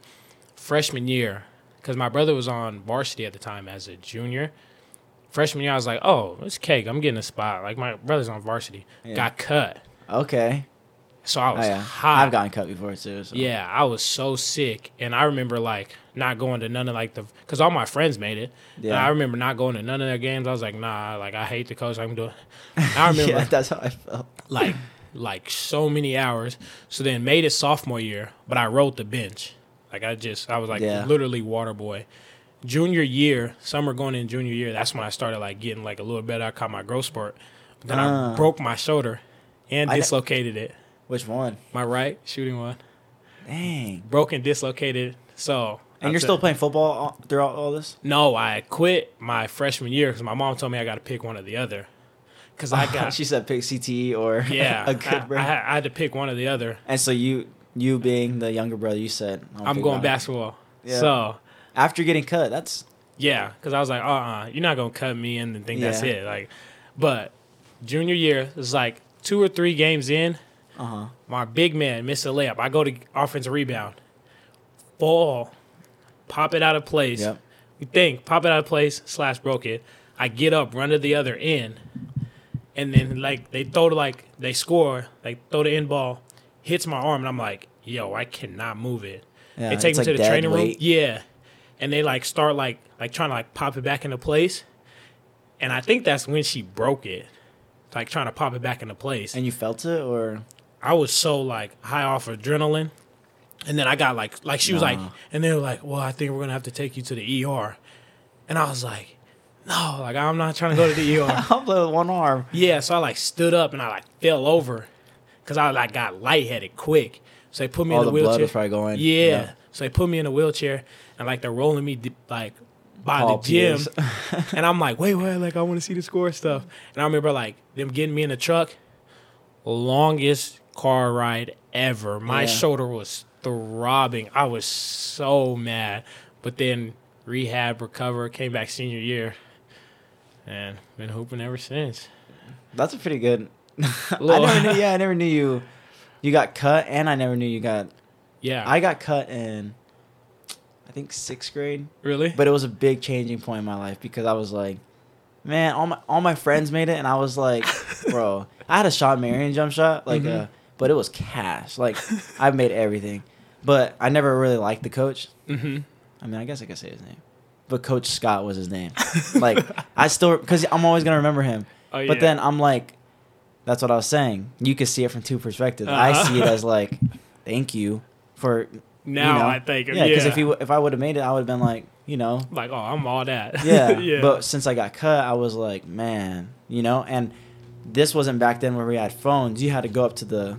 Freshman year, because my brother was on varsity at the time as a junior. Freshman year, I was like, oh, it's cake. I'm getting a spot. Like my brother's on varsity, Yeah. got cut. okay. So I Oh was yeah. hot. I've gotten cut before too. So. Yeah, I was so sick, and I remember like not going to none of like the because all my friends made it. Yeah, Yeah. I remember not going to none of their games. I was like, nah, like I hate the coach. I'm doing. I remember yeah, that's how I felt. like like so many hours. So then made it sophomore year, but I rode the bench. Like I just I was like Yeah. literally water boy. Junior year, summer going in junior year, that's when I started like getting like a little better. I caught my growth spurt. Then Ah. I broke my shoulder and I dislocated it. Which one? My right shooting one. Dang. Broken, dislocated. So And you're still playing football all- throughout all this? No, I quit my freshman year because my mom told me I got to pick one or the other. Because I got she said pick CTE or yeah, a good I. I, I had to pick one or the other. and so you you being the younger brother, you said "I'll I'm going basketball. Yeah. So after getting cut. That's Yeah, because I was like, uh, uh you're not gonna cut me in and think that's it. Like, but junior year is like two or three games in. uh huh. My big man missed a layup. I go to offensive rebound, fall, pop it out of place. Yep. You think pop it out of place slash broke it. I get up, run to the other end, and then like they throw to like they score, like throw the end ball, hits my arm, and I'm like, yo, I cannot move it. Yeah, they take me to the training room. Yeah. And they like start like like trying to like pop it back into place. And I think that's when she broke it. Like trying to pop it back into place. And you felt it, or I was so like high off adrenaline. And then I got like like she was like and they were like, Well, I think we're gonna have to take you to the ER. And I was like, No, like I'm not trying to go to the ER. I'll with one arm. Yeah, so I like stood up and I like fell over because I like got lightheaded quick. So they put me All in the the blood wheelchair. was probably going. Yeah. So they put me in a wheelchair and like they're rolling me like by Paul the gym. And I'm like, wait, wait, like I want to see the score stuff. And I remember like them getting me in the truck, longest car ride ever. My Yeah. shoulder was throbbing. I was so mad. But then rehab, recover, came back senior year, and been hooping ever since. That's a pretty good. I never knew. Yeah, I never knew you. You got cut, and I never knew you got. Yeah, I got cut in, I think sixth grade, really. but it was a big changing point in my life because I was like, man, all my all my friends made it, and I was like, bro, I had a shot Marion jump shot, like, Mhm. uh, but it was cash. Like, I made everything, but I never really liked the coach. hmm I mean, I guess I could say his name, but Coach Scott was his name. like, I still because I'm always gonna remember him. Oh, But then I'm like, that's what I was saying. You could see it from two perspectives. I Uh-huh. see it as like, thank you for now you know, I think, yeah. Because if yeah. he w- if I would have made it, I would have been like, you know, like, oh, I'm all that. yeah. yeah. But since I got cut, I was like, man, you know, and this wasn't back then where we had phones. You had to go up to the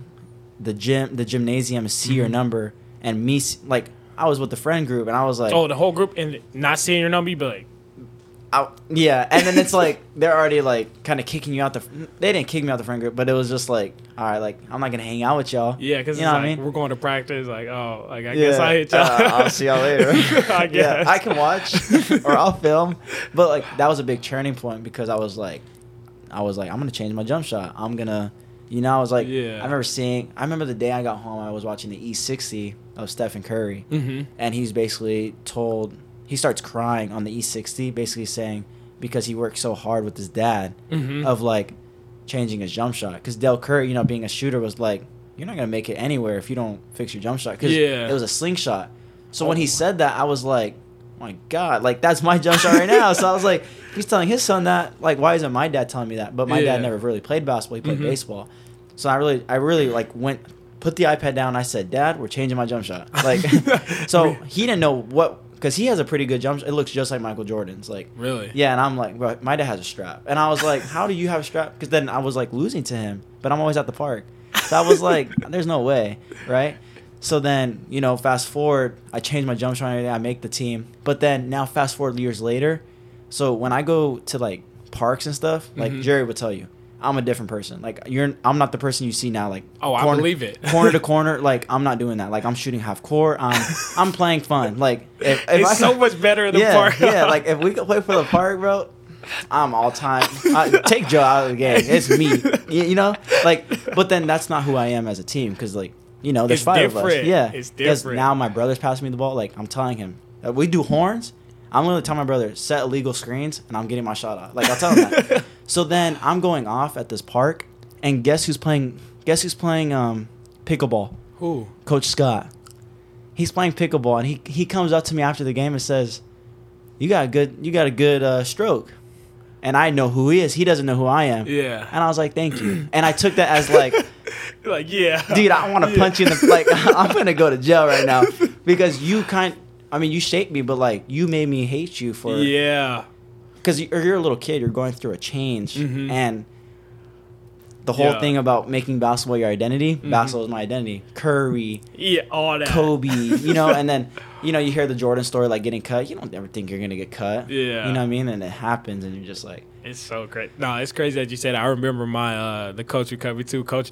the gym, the gymnasium, see your Mhm. number, and me like I was with the friend group, and I was like, oh, the whole group and not seeing your number, you be like, I, yeah, and then it's like they're already like kind of kicking you out the. They didn't kick me out the friend group, but it was just like, all right, like I'm not gonna hang out with y'all. yeah, because You know like what I mean? we're going to practice. Like, oh, like I Yeah, guess I hit y'all. uh, I'll see y'all later. I guess. Yeah, I can watch or I'll film, but like that was a big turning point because I was like, I was like, I'm gonna change my jump shot. I'm gonna, you know, I was like, Yeah. I remember seeing. I remember the day I got home, I was watching the E60 of Stephen Curry, hmm and he's basically told he starts crying on the E60, basically saying because he worked so hard with his dad hmm of like changing his jump shot because Del Curry, you know, being a shooter was like, you're not gonna make it anywhere if you don't fix your jump shot because Yeah. it was a slingshot. So when Oh. he said that, I was like, my God, like that's my jump shot right now. So I was like, he's telling his son that. Like, why isn't my dad telling me that? But my Yeah. dad never really played basketball; he played Mhm. baseball. So I really, I really like went. Put the iPad down. I said, "Dad, we're changing my jump shot." Like, so he didn't know what because he has a pretty good jump. It looks just like Michael Jordan's. Like, Really? yeah, and I'm like, bro, my dad has a strap, and I was like, how do you have a strap? Because then I was like losing to him, but I'm always at the park, so I was like, there's no way, right? So then, you know, fast forward, I change my jump shot, and I make the team, but then now fast forward years later, so when I go to like parks and stuff, like Mhm. Jerry would tell you, I'm a different person. Like you're, I'm not the person you see now. Like Oh, I believe it. corner to corner, like I'm not doing that. Like I'm shooting half court. I'm, I'm playing fun. Like if, if it's I so much better in the yeah, park. yeah. Like if we could play for the park, bro, I'm all time. I, take Joe out of the game. It's me. You, you know, like, but then that's not who I am as a team because, like, you know, there's It's five of us. Yeah, It's different. now my brother's passing me the ball. Like I'm telling him, uh, we do horns. I'm gonna tell my brother set illegal screens, and I'm getting my shot off. Like I'll tell him that. so then I'm going off at this park, and guess who's playing? Guess who's playing um, pickleball? Who? Coach Scott. He's playing pickleball, and he he comes up to me after the game and says, "You got a good you got a good uh, stroke," and I know who he is. He doesn't know who I am. Yeah. And I was like, "Thank you," and I took that as like, like yeah. "Dude, I want to Yeah. punch you in the like. I'm gonna go to jail right now because you kind. I mean, you shaped me, but like you made me hate you for Yeah. because you're, you're a little kid. You're going through a change, Mhm. and the whole Yeah. Mm-hmm. thing about making basketball your identity. Basketball is my identity. Curry, Yeah. All that. Kobe, you know, and then you know you hear the Jordan story like getting cut. You don't ever think you're gonna get cut. Yeah. You know what I mean? And it happens, and you're just like, It's so great. No, it's crazy that you said. that. I remember my uh the coach cut me too, Coach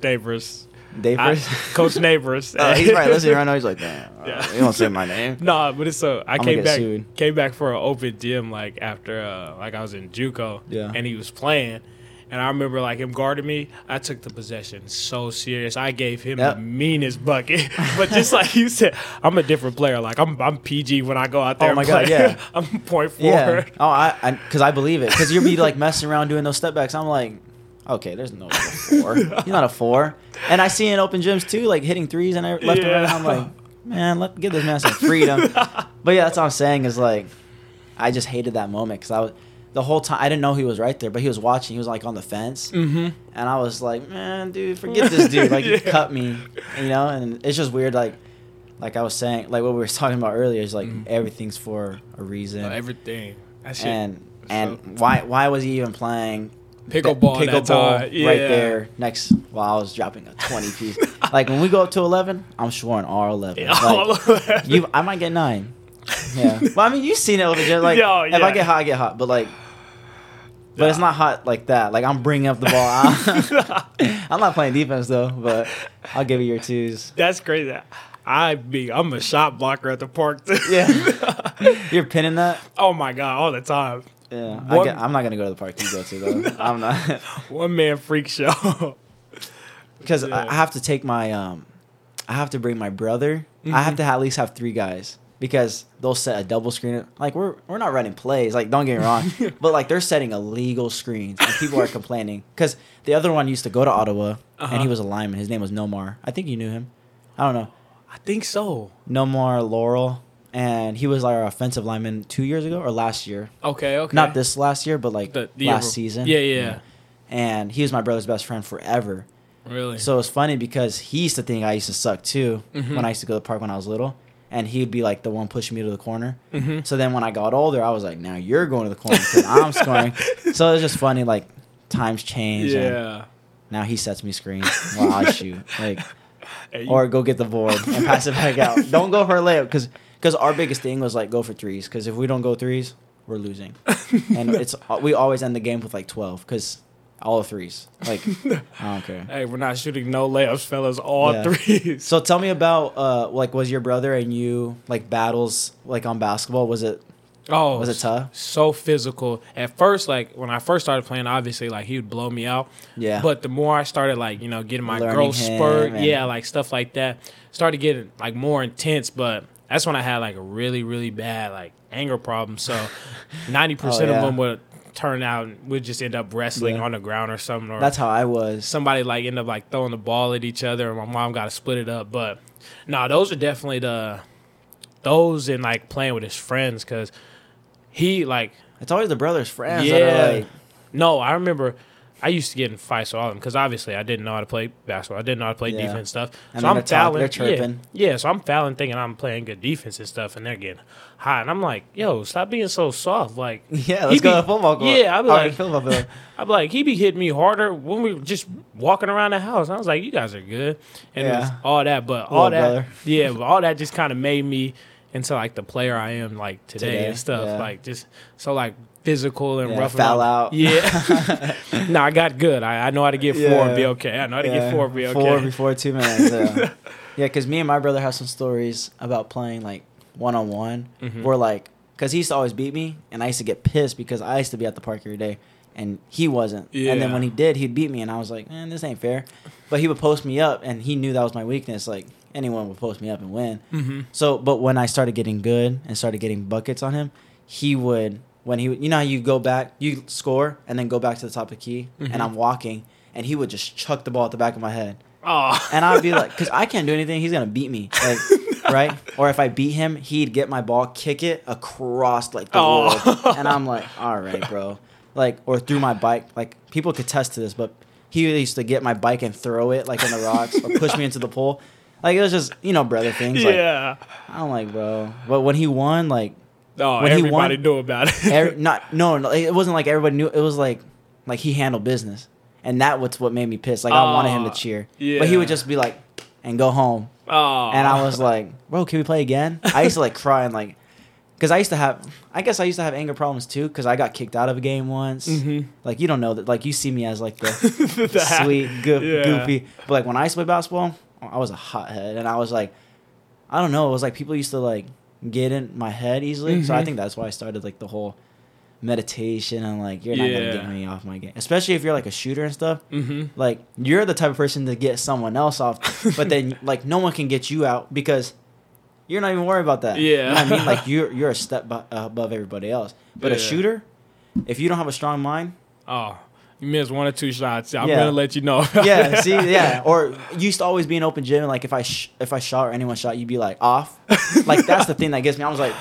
Neighbors. I- first. Coach Neighbors. Oh, he's probably listening right now. He's like, damn, uh, Yeah. you don't say my name. Nah, but it's so I I'ma came back sued. came back for an open gym like after uh like I was in JUCO Yeah. and he was playing and I remember like him guarding me. I took the possession so serious. I gave him Yep. the meanest bucket. but just like you said, I'm a different player. Like I'm I'm PG when I go out there. Oh my God, yeah. I'm four. Yeah. Oh, I because I, believe it. Because you'll be like messing around doing those step backs. I'm like, okay, there's no four. He's not a four. And I see in open gyms too, like hitting threes and I left and right. Yeah. I'm like, man, let give this man some freedom. but yeah, that's what I'm saying is like, I just hated that moment because I was the whole time I didn't know he was right there, but he was watching. He was like on the fence, Mm-hmm. and I was like, man, dude, forget this dude. Like Yeah. he cut me, you know. And it's just weird, like. Like I was saying, like what we were talking about earlier is like Mhm. everything's for a reason everything. That shit. and so- and why why was he even playing Pickleball that time. Yeah. right there next while I was dropping a twenty piece? like when we go up to eleven, I'm scoring all eleven. Yeah, Like, all of that. you, I might get nine. Yeah. Well, I mean, you've seen it over there. Like, Yo, if I get hot, I get hot. But like, but it's not hot like that. Like I'm bringing up the ball. I'm not playing defense though, but I'll give you your twos. That's crazy. I be I'm a shot blocker at the park too. Yeah. You're pinning that. oh my god, all the time. Yeah. I One- get, I'm not gonna go to the park you go to though. I'm not One man freak show. because Yeah. I I have to take my um, I have to bring my brother. I Mm-hmm. have to at least have three guys because they'll set a double screen. Like we're we're not running plays. Like don't get me wrong, but like they're setting illegal screens and people are complaining because the other one used to go to Ottawa and he Uh-huh. was a lineman. His name was Nomar. I think you knew him. I don't know. I think so. Nomar Laurel. And he was like our offensive lineman two years ago or last year. Okay, okay. Not this last year, but like The- the last season. Yeah, yeah. And he was my brother's best friend forever. Really? So it's funny because he used to think I used to suck too Mhm. when I used to go to the park when I was little. And he'd be like the one pushing me to the corner. hmm So then when I got older, I was like, now you're going to the corner because I'm scoring. So it's just funny, like times change. Yeah. now he sets me screens while I shoot. Like, Hey, or go get the board and pass it back out. Don't go for a layup because because our biggest thing was like go for threes because if we don't go threes, we're losing. and it's we always end the game with like twelve because all threes. Like I don't care. hey, we're not shooting no layups, fellas. All Yeah. threes. So tell me about uh like was your brother and you like battles like on basketball? Was it Oh, was it tough? so physical. At first, like when I first started playing, obviously like he would blow me out. Yeah. But the more I started like, you know, getting my Learning growth spurt, yeah, like stuff like that, started getting like more intense, but that's when I had like a really, really bad like anger problem. So ninety oh, percent Oh, yeah. of them would turn out and would just end up wrestling Yeah. on the ground or something or That's how I was. somebody like end up like throwing the ball at each other and my mom got to split it up but nah those are definitely the those and like playing with his friends because he like It's always the brothers' friends. yeah like, no i remember i used to get in fights with all of them because obviously i didn't know how to play basketball i didn't know how to play Yeah. defense stuff And so i'm they're fouling chirping. Yeah, yeah so i'm fouling thinking i'm playing good defense and stuff and they're getting hot and i'm like yo stop being so soft like yeah, let's go be- to the football court. yeah, I'd be like- football field. I'm like, he be hitting me harder when we were just walking around the house. I was like, you guys are good, and Yeah. all that, but all that, brother. yeah, but all that just kind of made me into like the player I am like today, Today, and stuff. yeah. Like just so like physical and Yeah, rough. foul out. Yeah, no, I got good. I, I know how to get four and be okay. I know how to Yeah, get four and be okay. Four before two minutes. Yeah, yeah. Because me and my brother have some stories about playing like one on one. We're like, because he used to always beat me, and I used to get pissed because I used to be at the park every day, and he wasn't. And then when he did, he'd beat me, and I was like, man, this ain't fair. But he would post me up, and he knew that was my weakness. Like anyone would post me up and win. hmm So, but when I started getting good and started getting buckets on him, he would when he you know how you go back, you score and then go back to the top of the key, Mhm. and I'm walking, and he would just chuck the ball at the back of my head, Oh, and I'd be like, because I can't do anything, he's gonna beat me, like right? Or if I beat him, he'd get my ball, kick it across like the Oh. world, and I'm like, all right, bro, like or through my bike, like people could test to this, but he used to get my bike and throw it like in the rocks or push me into the pool. Like it was just you know brother things. Like, yeah. I'm like, bro. But when he won, like, Oh, when he everybody won- knew about it. every, not no, no, it wasn't like everybody knew. It was like, like he handled business, and that was what made me pissed. Like I wanted him to Aw, cheer, but he would just be like, and go home, oh, and I was like, bro, can we play again? I used to like cry and like, because I used to have, I guess I used to have anger problems too, because I got kicked out of a game once. Mhm. Like you don't know that, like you see me as like the The sweet, goof, Yeah. goofy. But like when I used to play basketball, I was a hothead, and I was like, I don't know. It was like people used to like get in my head easily, so I Mhm. think that's why I started like the whole meditation and like you're not gonna get me off my game, especially if you're like a shooter and stuff. Mm-hmm. Like you're the type of person to get someone else off, but then like no one can get you out because. You're not even worried about that. You know what I mean? Like you're you're a step above everybody else. But a shooter, if you don't have a strong mind, Oh, you missed one or two shots. I'm Yeah. gonna let you know. yeah, see, yeah. Or used to always be an open gym, and like if I sh- if I shot or anyone shot, you'd be like off. Like that's the thing that gets me. I was like,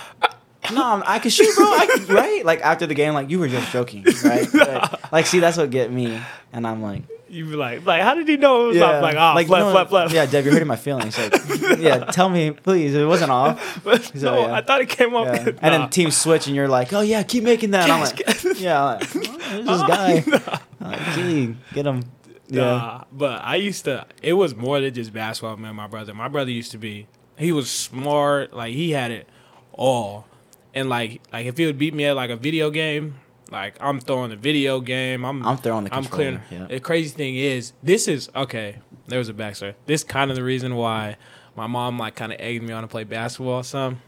no, I'm- I can shoot, bro. I can, right? Like after the game, like you were just joking, right? Like, like, see, that's what get me, and I'm like, You'd be like, like, how did he know it was off? Like, off, like flip, no, flip, flip. Yeah, Deb, you're hurting my feelings. Like, yeah, tell me, please, it wasn't off. But So, no, yeah. I thought it came up. Yeah. And Nah. then team switch, and you're like, oh yeah, keep making that. And I'm like, yeah, like, "Well, this guy. I'm like, gee, get him. Yeah. Nah, but I used to. It was more than just basketball, man. My brother, my brother used to be. He was smart. Like he had it all. And like like if he would beat me at like a video game, like I'm throwing the video game. I'm I'm throwing the I'm controller. clearing. Yeah. The crazy thing is, this is okay. There was a backstory. This kind of the reason why my mom like kind of egged me on to play basketball or something.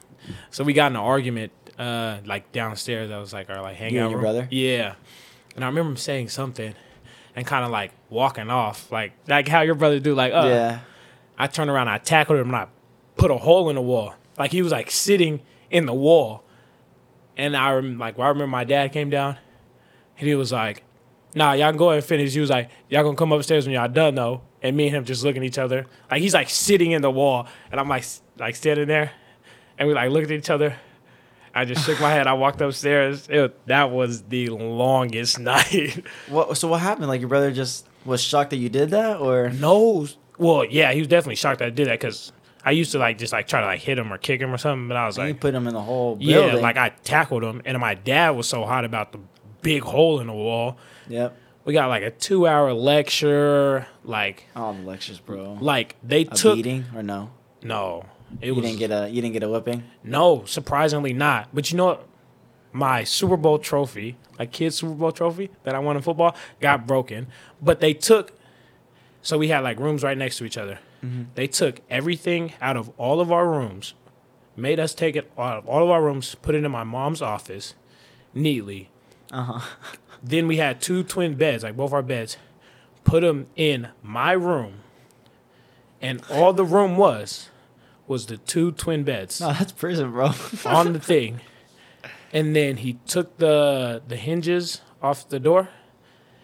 So we got in an argument, uh, like downstairs. I was like our like hangout and your room. brother? Yeah, and I remember him saying something, and kind of like walking off, like like how your brother do, like uh. yeah. I turned around, I tackled him, and I put a hole in the wall. Like he was like sitting in the wall. And I rem- like, well, I remember my dad came down, and he was like, "Nah, y'all can go ahead and finish." He was like, "Y'all gonna come upstairs when y'all done though." And me and him just looking at each other, like he's like sitting in the wall, and I'm like like standing there, and we like looked at each other. I just shook my head. I walked upstairs. It, that was the longest night. What? So what happened? Like your brother just was shocked that you did that, or No. Well, yeah, he was definitely shocked that I did that because I used to like just like try to like hit him or kick him or something, but I was you like, put him in the whole yeah, like I tackled him, and my dad was so hot about the big hole in the wall. yep. We got like a two hour lecture, like All the lectures, bro. like they A took beating or no? no, it You was didn't get a you didn't get a whipping. no, surprisingly not. But you know what? My Super Bowl trophy, like kids Super Bowl trophy that I won in football, got broken. But they took, so we had like rooms right next to each other. They took everything out of all of our rooms, made us take it out of all of our rooms, put it in my mom's office, neatly. Uh huh. Then we had two twin beds, like both our beds, put them in my room, and all the room was was the two twin beds No, that's prison, bro. on the thing, and then he took the the hinges off the door,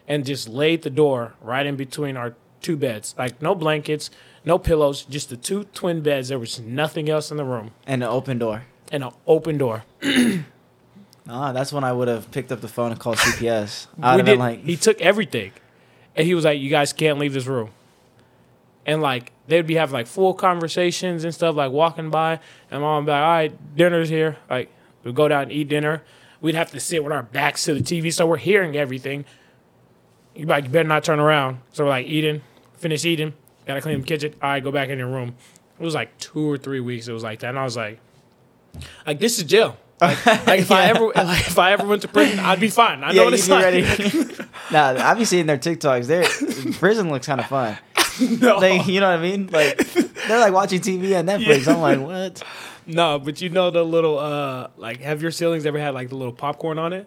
and just laid the door right in between our two beds. Like no blankets, no pillows, just the two twin beds. There was nothing else in the room, and an open door. and an open door. Ah, that's when I would have picked up the phone and called CPS. I We would have did, been like, he took everything, and he was like, "You guys can't leave this room." And like they'd be having like full conversations and stuff, like walking by, and mom would be like, "All right, dinner's here." Like we'd go down and eat dinner. We'd have to sit with our backs to the TV, so we're hearing everything. You like, you better not turn around. So we're like eating, finish eating, gotta clean the kitchen. All right, go back in your room. It was like two or three weeks. It was like that, and I was like, like this is jail. Like, like if I ever like if I ever went to prison, I'd be fine. I know yeah, what you'd it's like. ready. nah, I be seeing their TikToks. Their prison looks kind of fun. no, Like, you know what I mean? Like they're like watching TV on Netflix. I'm like, what? no, but you know the little uh like have your ceilings ever had like the little popcorn on it?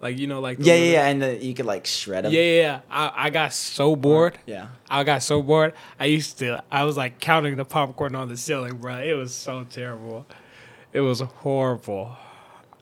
Like you know like the Yeah, yeah, yeah. And the, you could like shred them. yeah yeah. yeah. I I got so bored. Yeah. I got so bored. I used to. I was like counting the popcorn on the ceiling, bro. It was so terrible. It was horrible.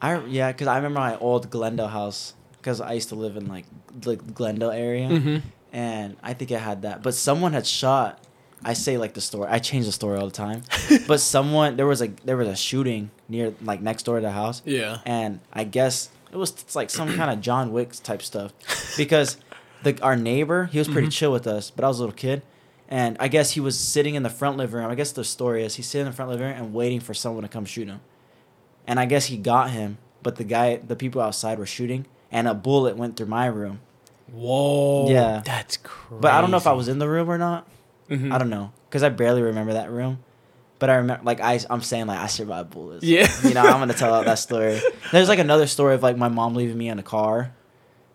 I yeah, because I remember my old Glendale house because I used to live in like the Glendale area, Mm-hmm. And I think I had that. But someone had shot. I say like the story. I change the story all the time. but someone there was a there was a shooting near like next door to the house, Yeah. and I guess it was it's like some kind of John Wick type stuff because the our neighbor he was pretty mm-hmm. chill with us, but I was a little kid. And I guess he was sitting in the front living room. I guess the story is he's sitting in the front living room and waiting for someone to come shoot him and I guess he got him, but the guy, the people outside were shooting, and a bullet went through my room. Whoa. Yeah. That's crazy. But I don't know if I was in the room or not. Mhm. I don't know because I barely remember that room. But I remember, like I, I'm saying, like I survived bullets. Yeah. you know, I'm gonna tell out that story. There's like another story of like my mom leaving me in a car.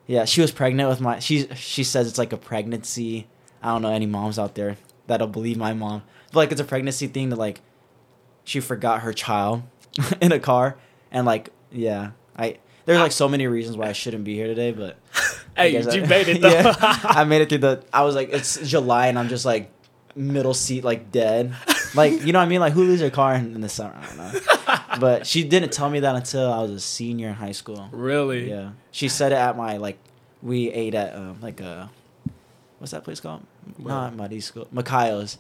Yeah, she was pregnant with my. She she says it's like a pregnancy. I don't know any moms out there that'll believe my mom, but like it's a pregnancy thing that like she forgot her child in a car and like yeah I. There's like so many reasons why I shouldn't be here today, but Hey, you I- made it though. yeah, I made it through the. I was like, it's July, and I'm just like middle seat, like dead. Like you know what I mean? Like who leaves their car in, in the summer? I don't know. But she didn't tell me that until I was a senior in high school. really? Yeah, she said it at my like. We ate at um, like a, what's that place called? Where? Not Muddy School, Macayo's.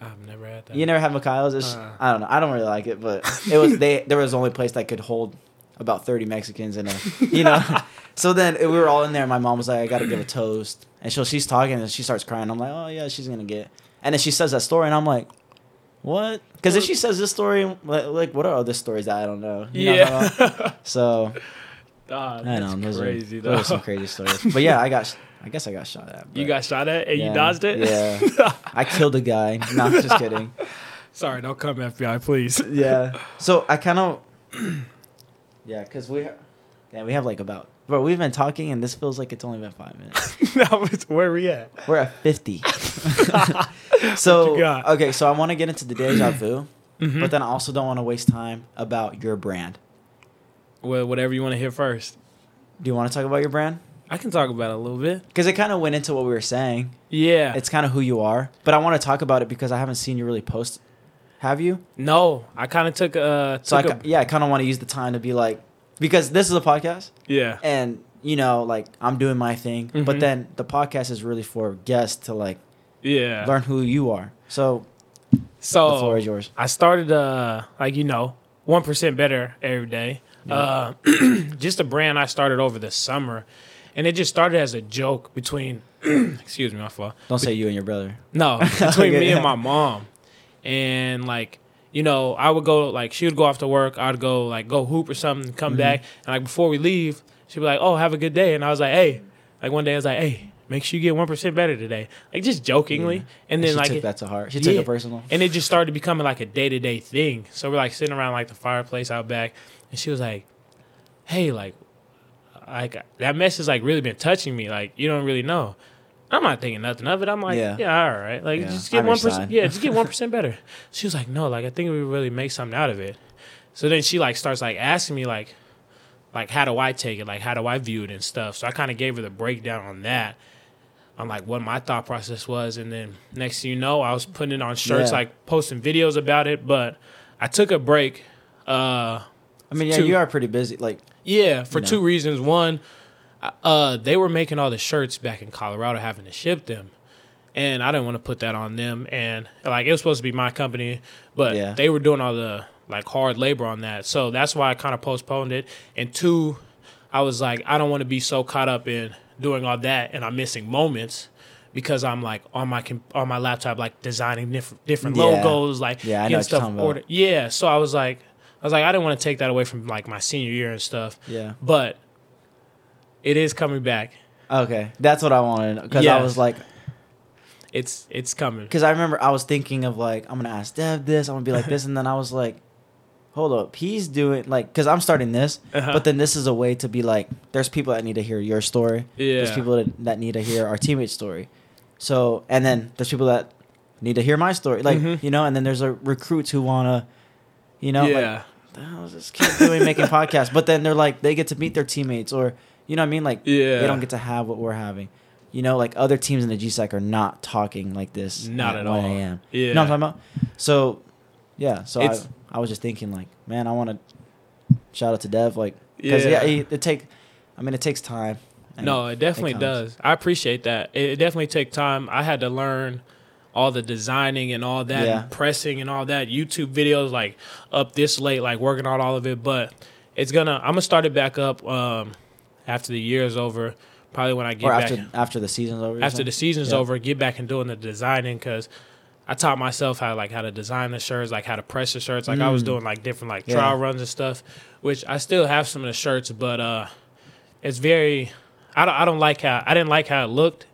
I've never had that. You never had Macayo's? Uh. I don't know. I don't really like it, but it was they. There was the only place that could hold about thirty Mexicans in a, you know. so then we were all in there. My mom was like, "I got to give a toast," and so she's talking and she starts crying. I'm like, "Oh yeah, she's gonna get." And then she says that story, and I'm like, "What?" Because if she says this story, like, like, what are other stories that I don't know? You know yeah. So Ah, I know those crazy are though. those are some crazy stories. But yeah, I got. I guess I got shot at. You got shot at and yeah, you dodged it. Yeah, I killed a guy. No, just kidding. Sorry, don't come FBI, please. yeah. So I kind of Yeah, because we, yeah, we have like about. Bro, we've been talking, and this feels like it's only been five minutes. that was where we at. We're at fifty. so okay, so I want to get into the deja vu, Mhm. but then I also don't want to waste time about your brand. Well, whatever you want to hear first. Do you want to talk about your brand? I can talk about it a little bit. Because it kind of went into what we were saying. Yeah. It's kind of who you are, but I want to talk about it because I haven't seen you really post. Have you? no, I kind of took uh So I, ca- yeah, I kind of want to use the time to be like, because this is a podcast, yeah. and you know, like I'm doing my thing, but Mhm. then the podcast is really for guests to like Yeah. learn who you are. So so the floor is yours. I started uh like you know, 1% better every day. Uh just a brand I started over the summer. And it just started as a joke between excuse me, my fault. Don't say you and your brother. No, between Okay, me yeah. and my mom. And like, you know, I would go like she would go off to work, I'd go like go hoop or something, come Mm-hmm. back, and like before we leave, she'd be like, "Oh, have a good day." And I was like, "Hey," like one day I was like, "Hey, make sure you get one percent better today," like just jokingly. Yeah. And then she like, took it- that to heart. She took it personal. and it just started becoming like a day to day thing. So we're like sitting around like the fireplace out back, and she was like, "Hey, like, like that message like really been touching me. Like you don't really know." I'm not thinking nothing of it. I'm like, Yeah. yeah, all right. Like Yeah, just get one Yeah, just get one percent better. She was like, no, like I think we really make something out of it. So then she like starts like asking me like, like how do I take it? Like how do I view it and stuff. So I kind of gave her the breakdown on that, on like what my thought process was, and then next thing you know, I was putting it on shirts, Yeah. like posting videos about it. But I took a break. Uh, I mean, yeah, two- you are pretty busy. Like, yeah, for You know. two reasons. One, uh, they were making all the shirts back in Colorado, having to ship them, and I didn't want to put that on them. And like it was supposed to be my company, but Yeah. they were doing all the like hard labor on that, so that's why I kind of postponed it. And two, I was like, I don't want to be so caught up in doing all that, and I'm missing moments. Because I'm like on my on my laptop, like designing different different Yeah. logos, like Yeah, I getting stuff ordered. Yeah, so I was like, I was like, I didn't want to take that away from like my senior year and stuff yeah. but it is coming back. Okay, that's what I wanted because I was like, It's it's coming. because I remember I was thinking of like, I'm gonna ask Dev this, I'm gonna be like this, and then I was like, hold up, he's doing like, because I'm starting this, Uh-huh. but then this is a way to be like, there's people that need to hear your story, Yeah. there's people that, that need to hear our teammate's story, so and then there's people that need to hear my story, like Mhm. you know, and then there's a recruits who wanna, you know, like, yeah, the hell is this kid doing making podcasts? But then they're like, they get to meet their teammates, or you know what I mean? Like, yeah. they don't get to have what we're having. You know, like other teams in the GSEC are not talking like this. Not at 1 all. a.m. Yeah. You know what I'm talking about? So, yeah. So I, It's- I was just thinking, like, man, I want to shout out to Dev, like, because Yeah. yeah, it, it take. I mean, it takes time. no, it definitely comes. does. I appreciate that. It, it definitely take time. I had to learn all the designing and all that, Yeah. and pressing and all that. YouTube videos like up this late, like working on all of it. But it's gonna. I'm gonna start it back up um, after the year is over. Probably when I get Or back after after the season's over. after the season's Yeah. over, get back and doing the designing because I taught myself how like how to design the shirts, like how to press the shirts. Like I was Mm. doing like different like Yeah. trial runs and stuff, which I still have some of the shirts, but uh, it's very. I don't. I don't like how I didn't like how it looked,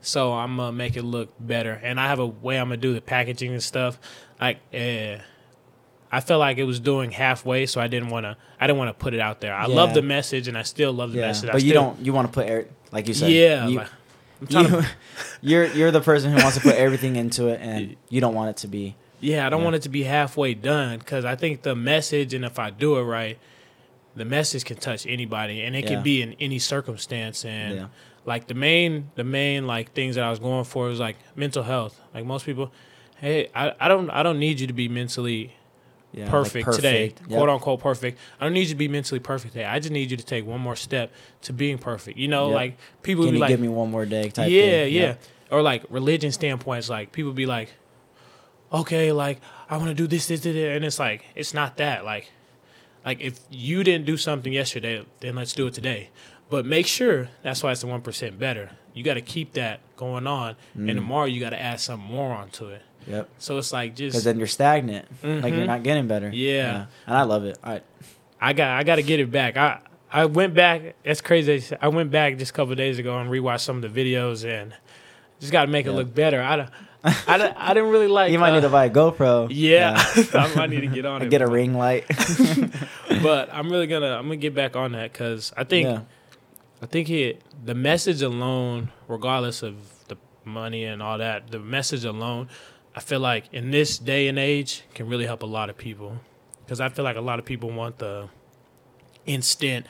so I'm gonna make it look better. And I have a way I'm gonna do the packaging and stuff. Like, uh, I felt like it was doing halfway, so I didn't want to. I didn't want to put it out there. I love the message, and I still love the Yeah, message. I but you still- don't. You want to put air, like you said. Yeah, You, like, I'm you, to, you're you're the person who wants to put everything into it, and you don't want it to be. Yeah, I don't Yeah. want it to be halfway done because I think the message, and if I do it right, the message can touch anybody, and it Yeah. can be in any circumstance. And Yeah. like the main, the main like things that I was going for was like mental health. Like most people, hey, I, I don't, I don't need you to be mentally Yeah, like perfect, today, Yep. quote unquote perfect. I don't need you to be mentally perfect today. I just need you to take one more step to being perfect. You know, Yep. like people Can be like, give me one more day? Type yeah, thing. yeah. Or like religion standpoints, like people be like, okay, like I want to do this, this, this, this," and it's like it's not that. Like, like if you didn't do something yesterday, then let's do it today. But make sure that's why it's the one percent better. You got to keep that going on, Mm. and tomorrow you got to add something more onto it. Yep. So it's like just Because then you're stagnant. Like you're Mhm. not getting better. Yeah. And I love it. I I got I got to get it back. I I went back. That's crazy. I went back just a couple of days ago and rewatched some of the videos and just got to make it look better. I I, I didn't really like. you might uh, need to buy a GoPro. Yeah, I might need to get on it. Get a ring light. but I'm really gonna I'm gonna get back on that because I think yeah. I think it the message alone, regardless of the money and all that, the message alone, I feel like in this day and age can really help a lot of people because I feel like a lot of people want the instant,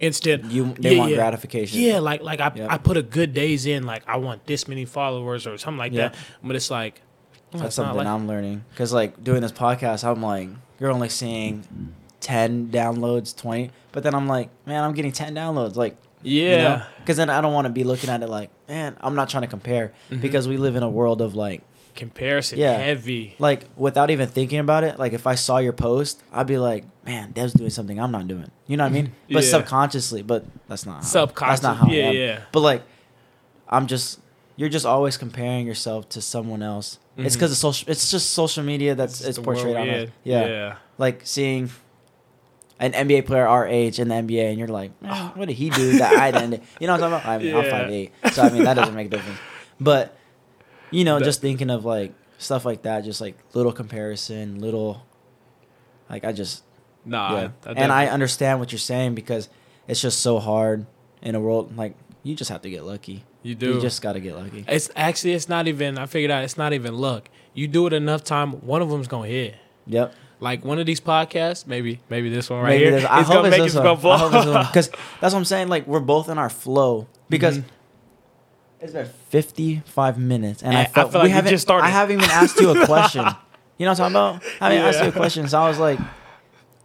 instant. You they Yeah, want yeah. gratification. Yeah, like like I, Yep. I put a good days in, like I want this many followers or something like Yeah. that. But it's like That's it's something like- I'm learning because like doing this podcast, I'm like you're only seeing ten downloads, twenty, but then I'm like, man, I'm getting ten downloads, like yeah, because then I don't want to be looking at it like, man, I'm not trying to compare Mhm. because we live in a world of like, comparison Yeah. heavy. like without even thinking about it, like if I saw your post, I'd be like, man, Dev's doing something I'm not doing. You know what I mean? But Yeah. subconsciously, but that's not how, Subconscious, That's not how I yeah, am. yeah. But like, I'm just you're just always comparing yourself to someone else. It's Mhm. because of social. It's just social media that's It's it's portrayed on us. Yeah. yeah. like seeing an NBA player our age in the NBA, and you're like, "Man, what did he do that I didn't? You know what I'm talking about? I mean, I'm Yeah. five eight, so I mean that doesn't make a difference. But you know, That- just thinking of like stuff like that, just like little comparison, little like I just Nah, yeah, and I understand what you're saying because it's just so hard in a world like you just have to get lucky. you do. You just got to get lucky. It's actually it's not even. I figured out it's not even luck. You do it enough time, one of them's gonna hit. Yep. Like one of these podcasts, maybe maybe this one right Maybe here. this- I it's hope gonna it's make this one. I hope it's this one. Because that's what I'm saying. Like we're both in our flow. Because Mhm. It's been 55 minutes, and I And I felt feel we like haven't. just started. I haven't even asked you a question. you know what I'm talking about? I haven't asked you a question, so I was like,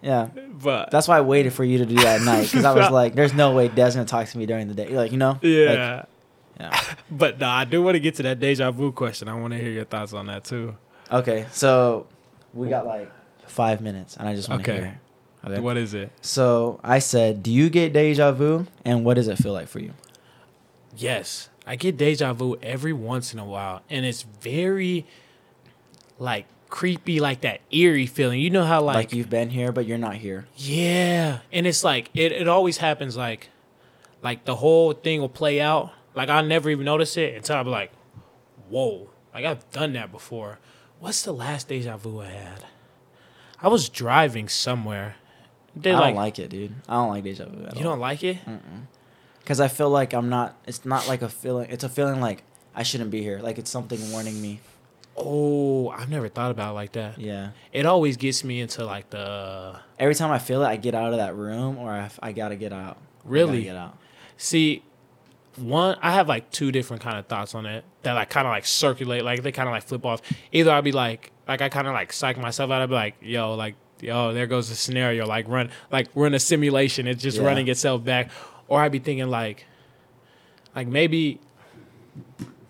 yeah. But That's why I waited for you to do that at night because I was like, "There's no way Des gonna talk to me during the day." Like you know? Like, yeah, yeah. but nah, I do want to get to that deja vu question. I want to hear your thoughts on that too. Okay, so we got like five minutes, and I just want to Okay. hear. Okay. What is it? So I said, "Do you get deja vu, and what does it feel like for you?" Yes, I get deja vu every once in a while, and it's very like creepy, like that eerie feeling. You know how Like, like, you've been here, but you're not here. yeah, and it's like it. It always happens like like the whole thing will play out. Like I never even notice it until I'm like, whoa, like I've done that before. What's the last deja vu I had? I was driving somewhere. They I like, don't like it, dude. I don't like deja vu. At you don't like it? Because I feel like I'm not. It's not like a feeling. It's a feeling like I shouldn't be here. Like it's something warning me. Oh, I've never thought about it like that. Yeah. It always gets me into like the Every time I feel it, I get out of that room, or I, I gotta get out. Really? get out. see one I have like two different kind of thoughts on it that like kind of like circulate like they kind of like flip off. Either I'll be like like I kind of like psych myself out. I'll be like, yo, like yo, there goes the scenario. Like run like run a simulation. It's just Yeah. running itself back. Or I'd be thinking like like maybe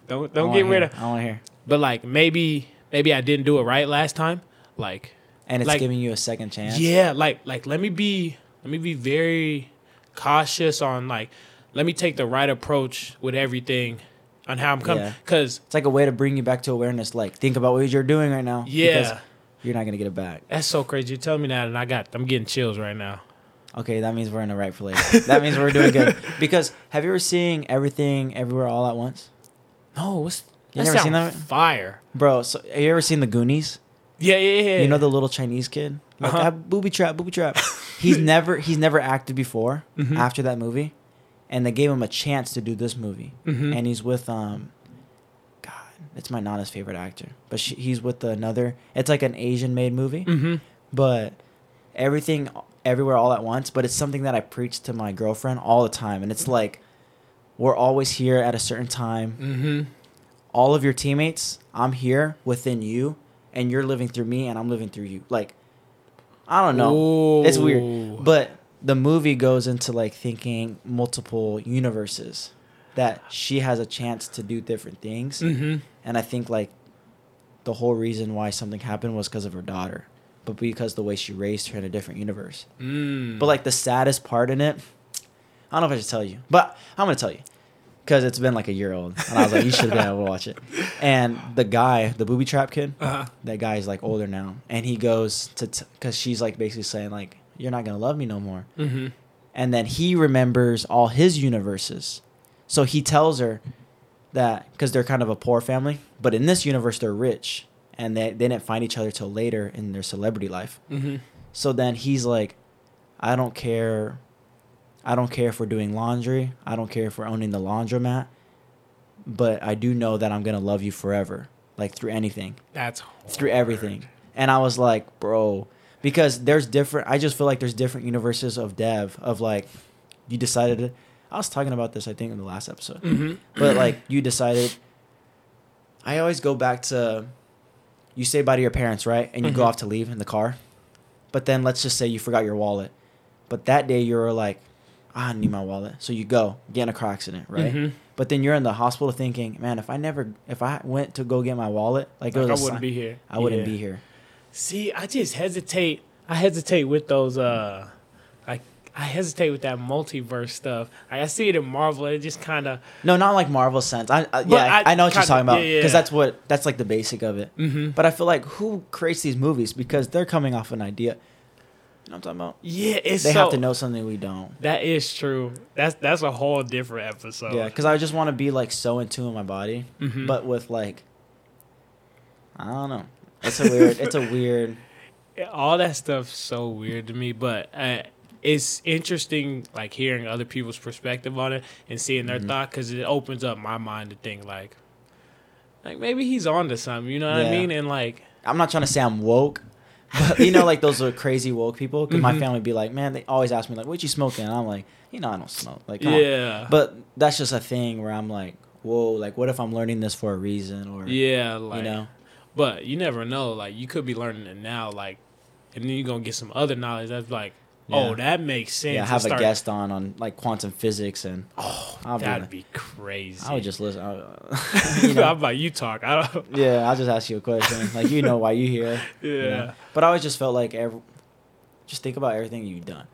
don't don't get rid hear. of I want to hear. but like maybe maybe I didn't do it right last time. Like And it's Like- giving you a second chance. Yeah, like like let me be let me be very cautious on like let me take the right approach with everything on how I'm coming Yeah. cuz It's like a way to bring you back to awareness. Like think about what you're doing right now. because yeah. You're not gonna get it back. That's so crazy. You tell me that and I got I'm getting chills right now. Okay, that means we're in the right place. that means we're doing good. Because have you ever seen everything everywhere all at once? No, what's You that never seen that? Fire. Bro, so have you ever seen the Goonies? Yeah, yeah, yeah. You know the little Chinese kid? Like Uh-huh. "Ah, booby trap, booby trap. He's never he's never acted before Mhm. after that movie. And they gave him a chance to do this movie. Mhm. And he's with um God, it's my nana's favorite actor. But she, he's with another it's like an Asian made movie. Mhm. But everything everywhere all at once, but it's something that I preach to my girlfriend all the time. And it's like we're always here at a certain time. Mhm. All of your teammates, I'm here within you, and you're living through me, and I'm living through you. Like, I don't know. It's weird. But the movie goes into like thinking multiple universes that she has a chance to do different things. Mhm. And I think like the whole reason why something happened was because of her daughter, but because the way she raised her in a different universe. Mm. But like the saddest part in it, I don't know if I should tell you, but I'm gonna tell you because it's been like a year old, and I was like, you should have been able to watch it. And the guy, the booby trap kid, uh-huh. that guy is like older now, and he goes to because she's like basically saying like, you're not gonna love me no more. Mhm. And then he remembers all his universes, so he tells her, that because they're kind of a poor family, but in this universe they're rich, and they they didn't find each other till later in their celebrity life. Mm-hmm. So then he's like, I don't care. I don't care if we're doing laundry. I don't care if we're owning the laundromat. But I do know that I'm gonna love you forever, like through anything, That's through everything. And I was like, bro, because there's different. I just feel like there's different universes of Dev of like, you decided. I was talking about this I think in the last episode, Mhm. but like you decided. I always go back to, you say bye to your parents, right? And you go Mhm. off to leave in the car, but then let's just say you forgot your wallet, but that day you were like, "Ah, I need my wallet, so you go get in a car accident, right? Mhm. But then you're in the hospital thinking, man, if I never, if I went to go get my wallet, like, Like, I wouldn't be here. I wouldn't be here. See, I just hesitate. I hesitate with those. Uh, I hesitate with that multiverse stuff. Like, I see it in Marvel. It just kind of. No, not like Marvel sense. I, I yeah, I, I know what you're talking about because yeah. that's what that's like the basic of it. Mm-hmm. But I feel like who creates these movies because they're coming off an idea. You know what I'm talking about? Yeah, it's They so, have to know something we don't. That is true. That's that's a whole different episode. Yeah, because I just want to be like so in tune with my body, Mhm. but with like, I don't know. It's a weird. it's a weird. all that stuff's so weird to me. But uh, it's interesting, like hearing other people's perspective on it and seeing their Mhm. thought, because it opens up my mind to think like, like maybe he's on to something. You know what I mean? And like, I'm not trying to say I'm woke, but you know, like those are crazy woke people. Because my Mhm. family be like, man, they always ask me like, what you smoking? And I'm like, you know, I don't smoke. Like, come on. yeah, But that's just a thing where I'm like, whoa, like, what if I'm learning this for a reason? Or yeah, like, you know, But you never know. Like you could be learning it now, like, and then you're gonna get some other knowledge that's like, oh, that makes sense. yeah, have a start- guest on on like quantum physics, and Oh, I'll that'd like- be crazy. I would just listen. I, you know, I'm like, you talk. I don't. yeah, I'll just ask you a question. Like, you know why you here? Yeah. you know? But I always just felt like every, just think about everything you've done.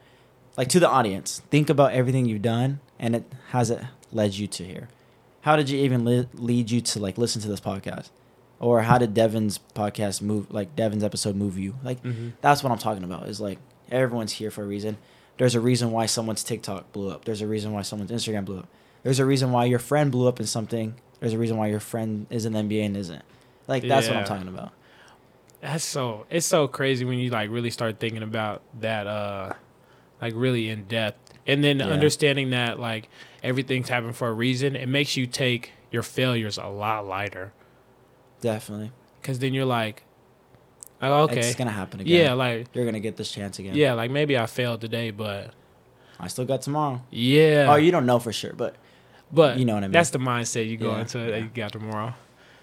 Like to the audience, think about everything you've done, and it has it led you to here. How did you even li- lead you to like listen to this podcast, or how did Devin's podcast move? Like Devin's episode move you? Like hmm that's what I'm talking about. Is like everyone's here for a reason. There's a reason why someone's TikTok blew up. There's a reason why someone's Instagram blew up. There's a reason why your friend blew up in something. There's a reason why your friend is in the NBA and isn't. Like that's what I'm talking about. That's so. It's so crazy when you like really start thinking about that, uh, like really in depth, and then Yeah. understanding that like everything's happening for a reason. It makes you take your failures a lot lighter, Definitely. because then you're like, oh, okay, It's gonna happen again. yeah, like You're gonna get this chance again. yeah, like maybe I failed today, but I still got tomorrow. yeah, Oh, you don't know for sure, but but you know what I mean. That's the mindset you go Yeah, into yeah. that you got tomorrow.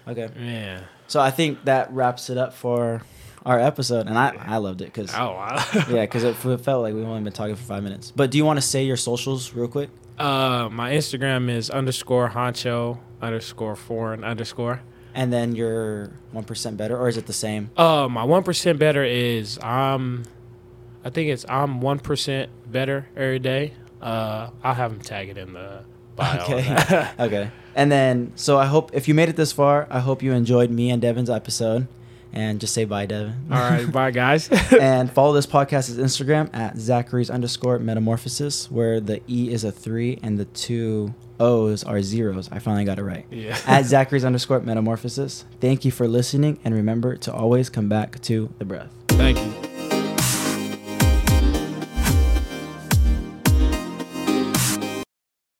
okay. Yeah. So I think that wraps it up for our episode, and I I loved it because Oh wow. yeah, because it f- felt like we've only been talking for five minutes. But do you want to say your socials real quick? Uh, my Instagram is underscore honcho underscore foreign underscore. And then you're one percent better, or is it the same? Uh, my one percent better is I'm, I think it's I'm one percent better every day. Uh, I'll have them tag it in the bio. Okay. Okay. And then, so I hope if you made it this far, I hope you enjoyed me and Devin's episode. And just say bye, Devin. All right, bye guys. and follow this podcast's Instagram at Zachary's underscore metamorphosis, where the E is a three and the two O's are zeros. I finally got it right. yeah. at Zachary's underscore metamorphosis. Thank you for listening, and remember to always come back to the breath. Thank you.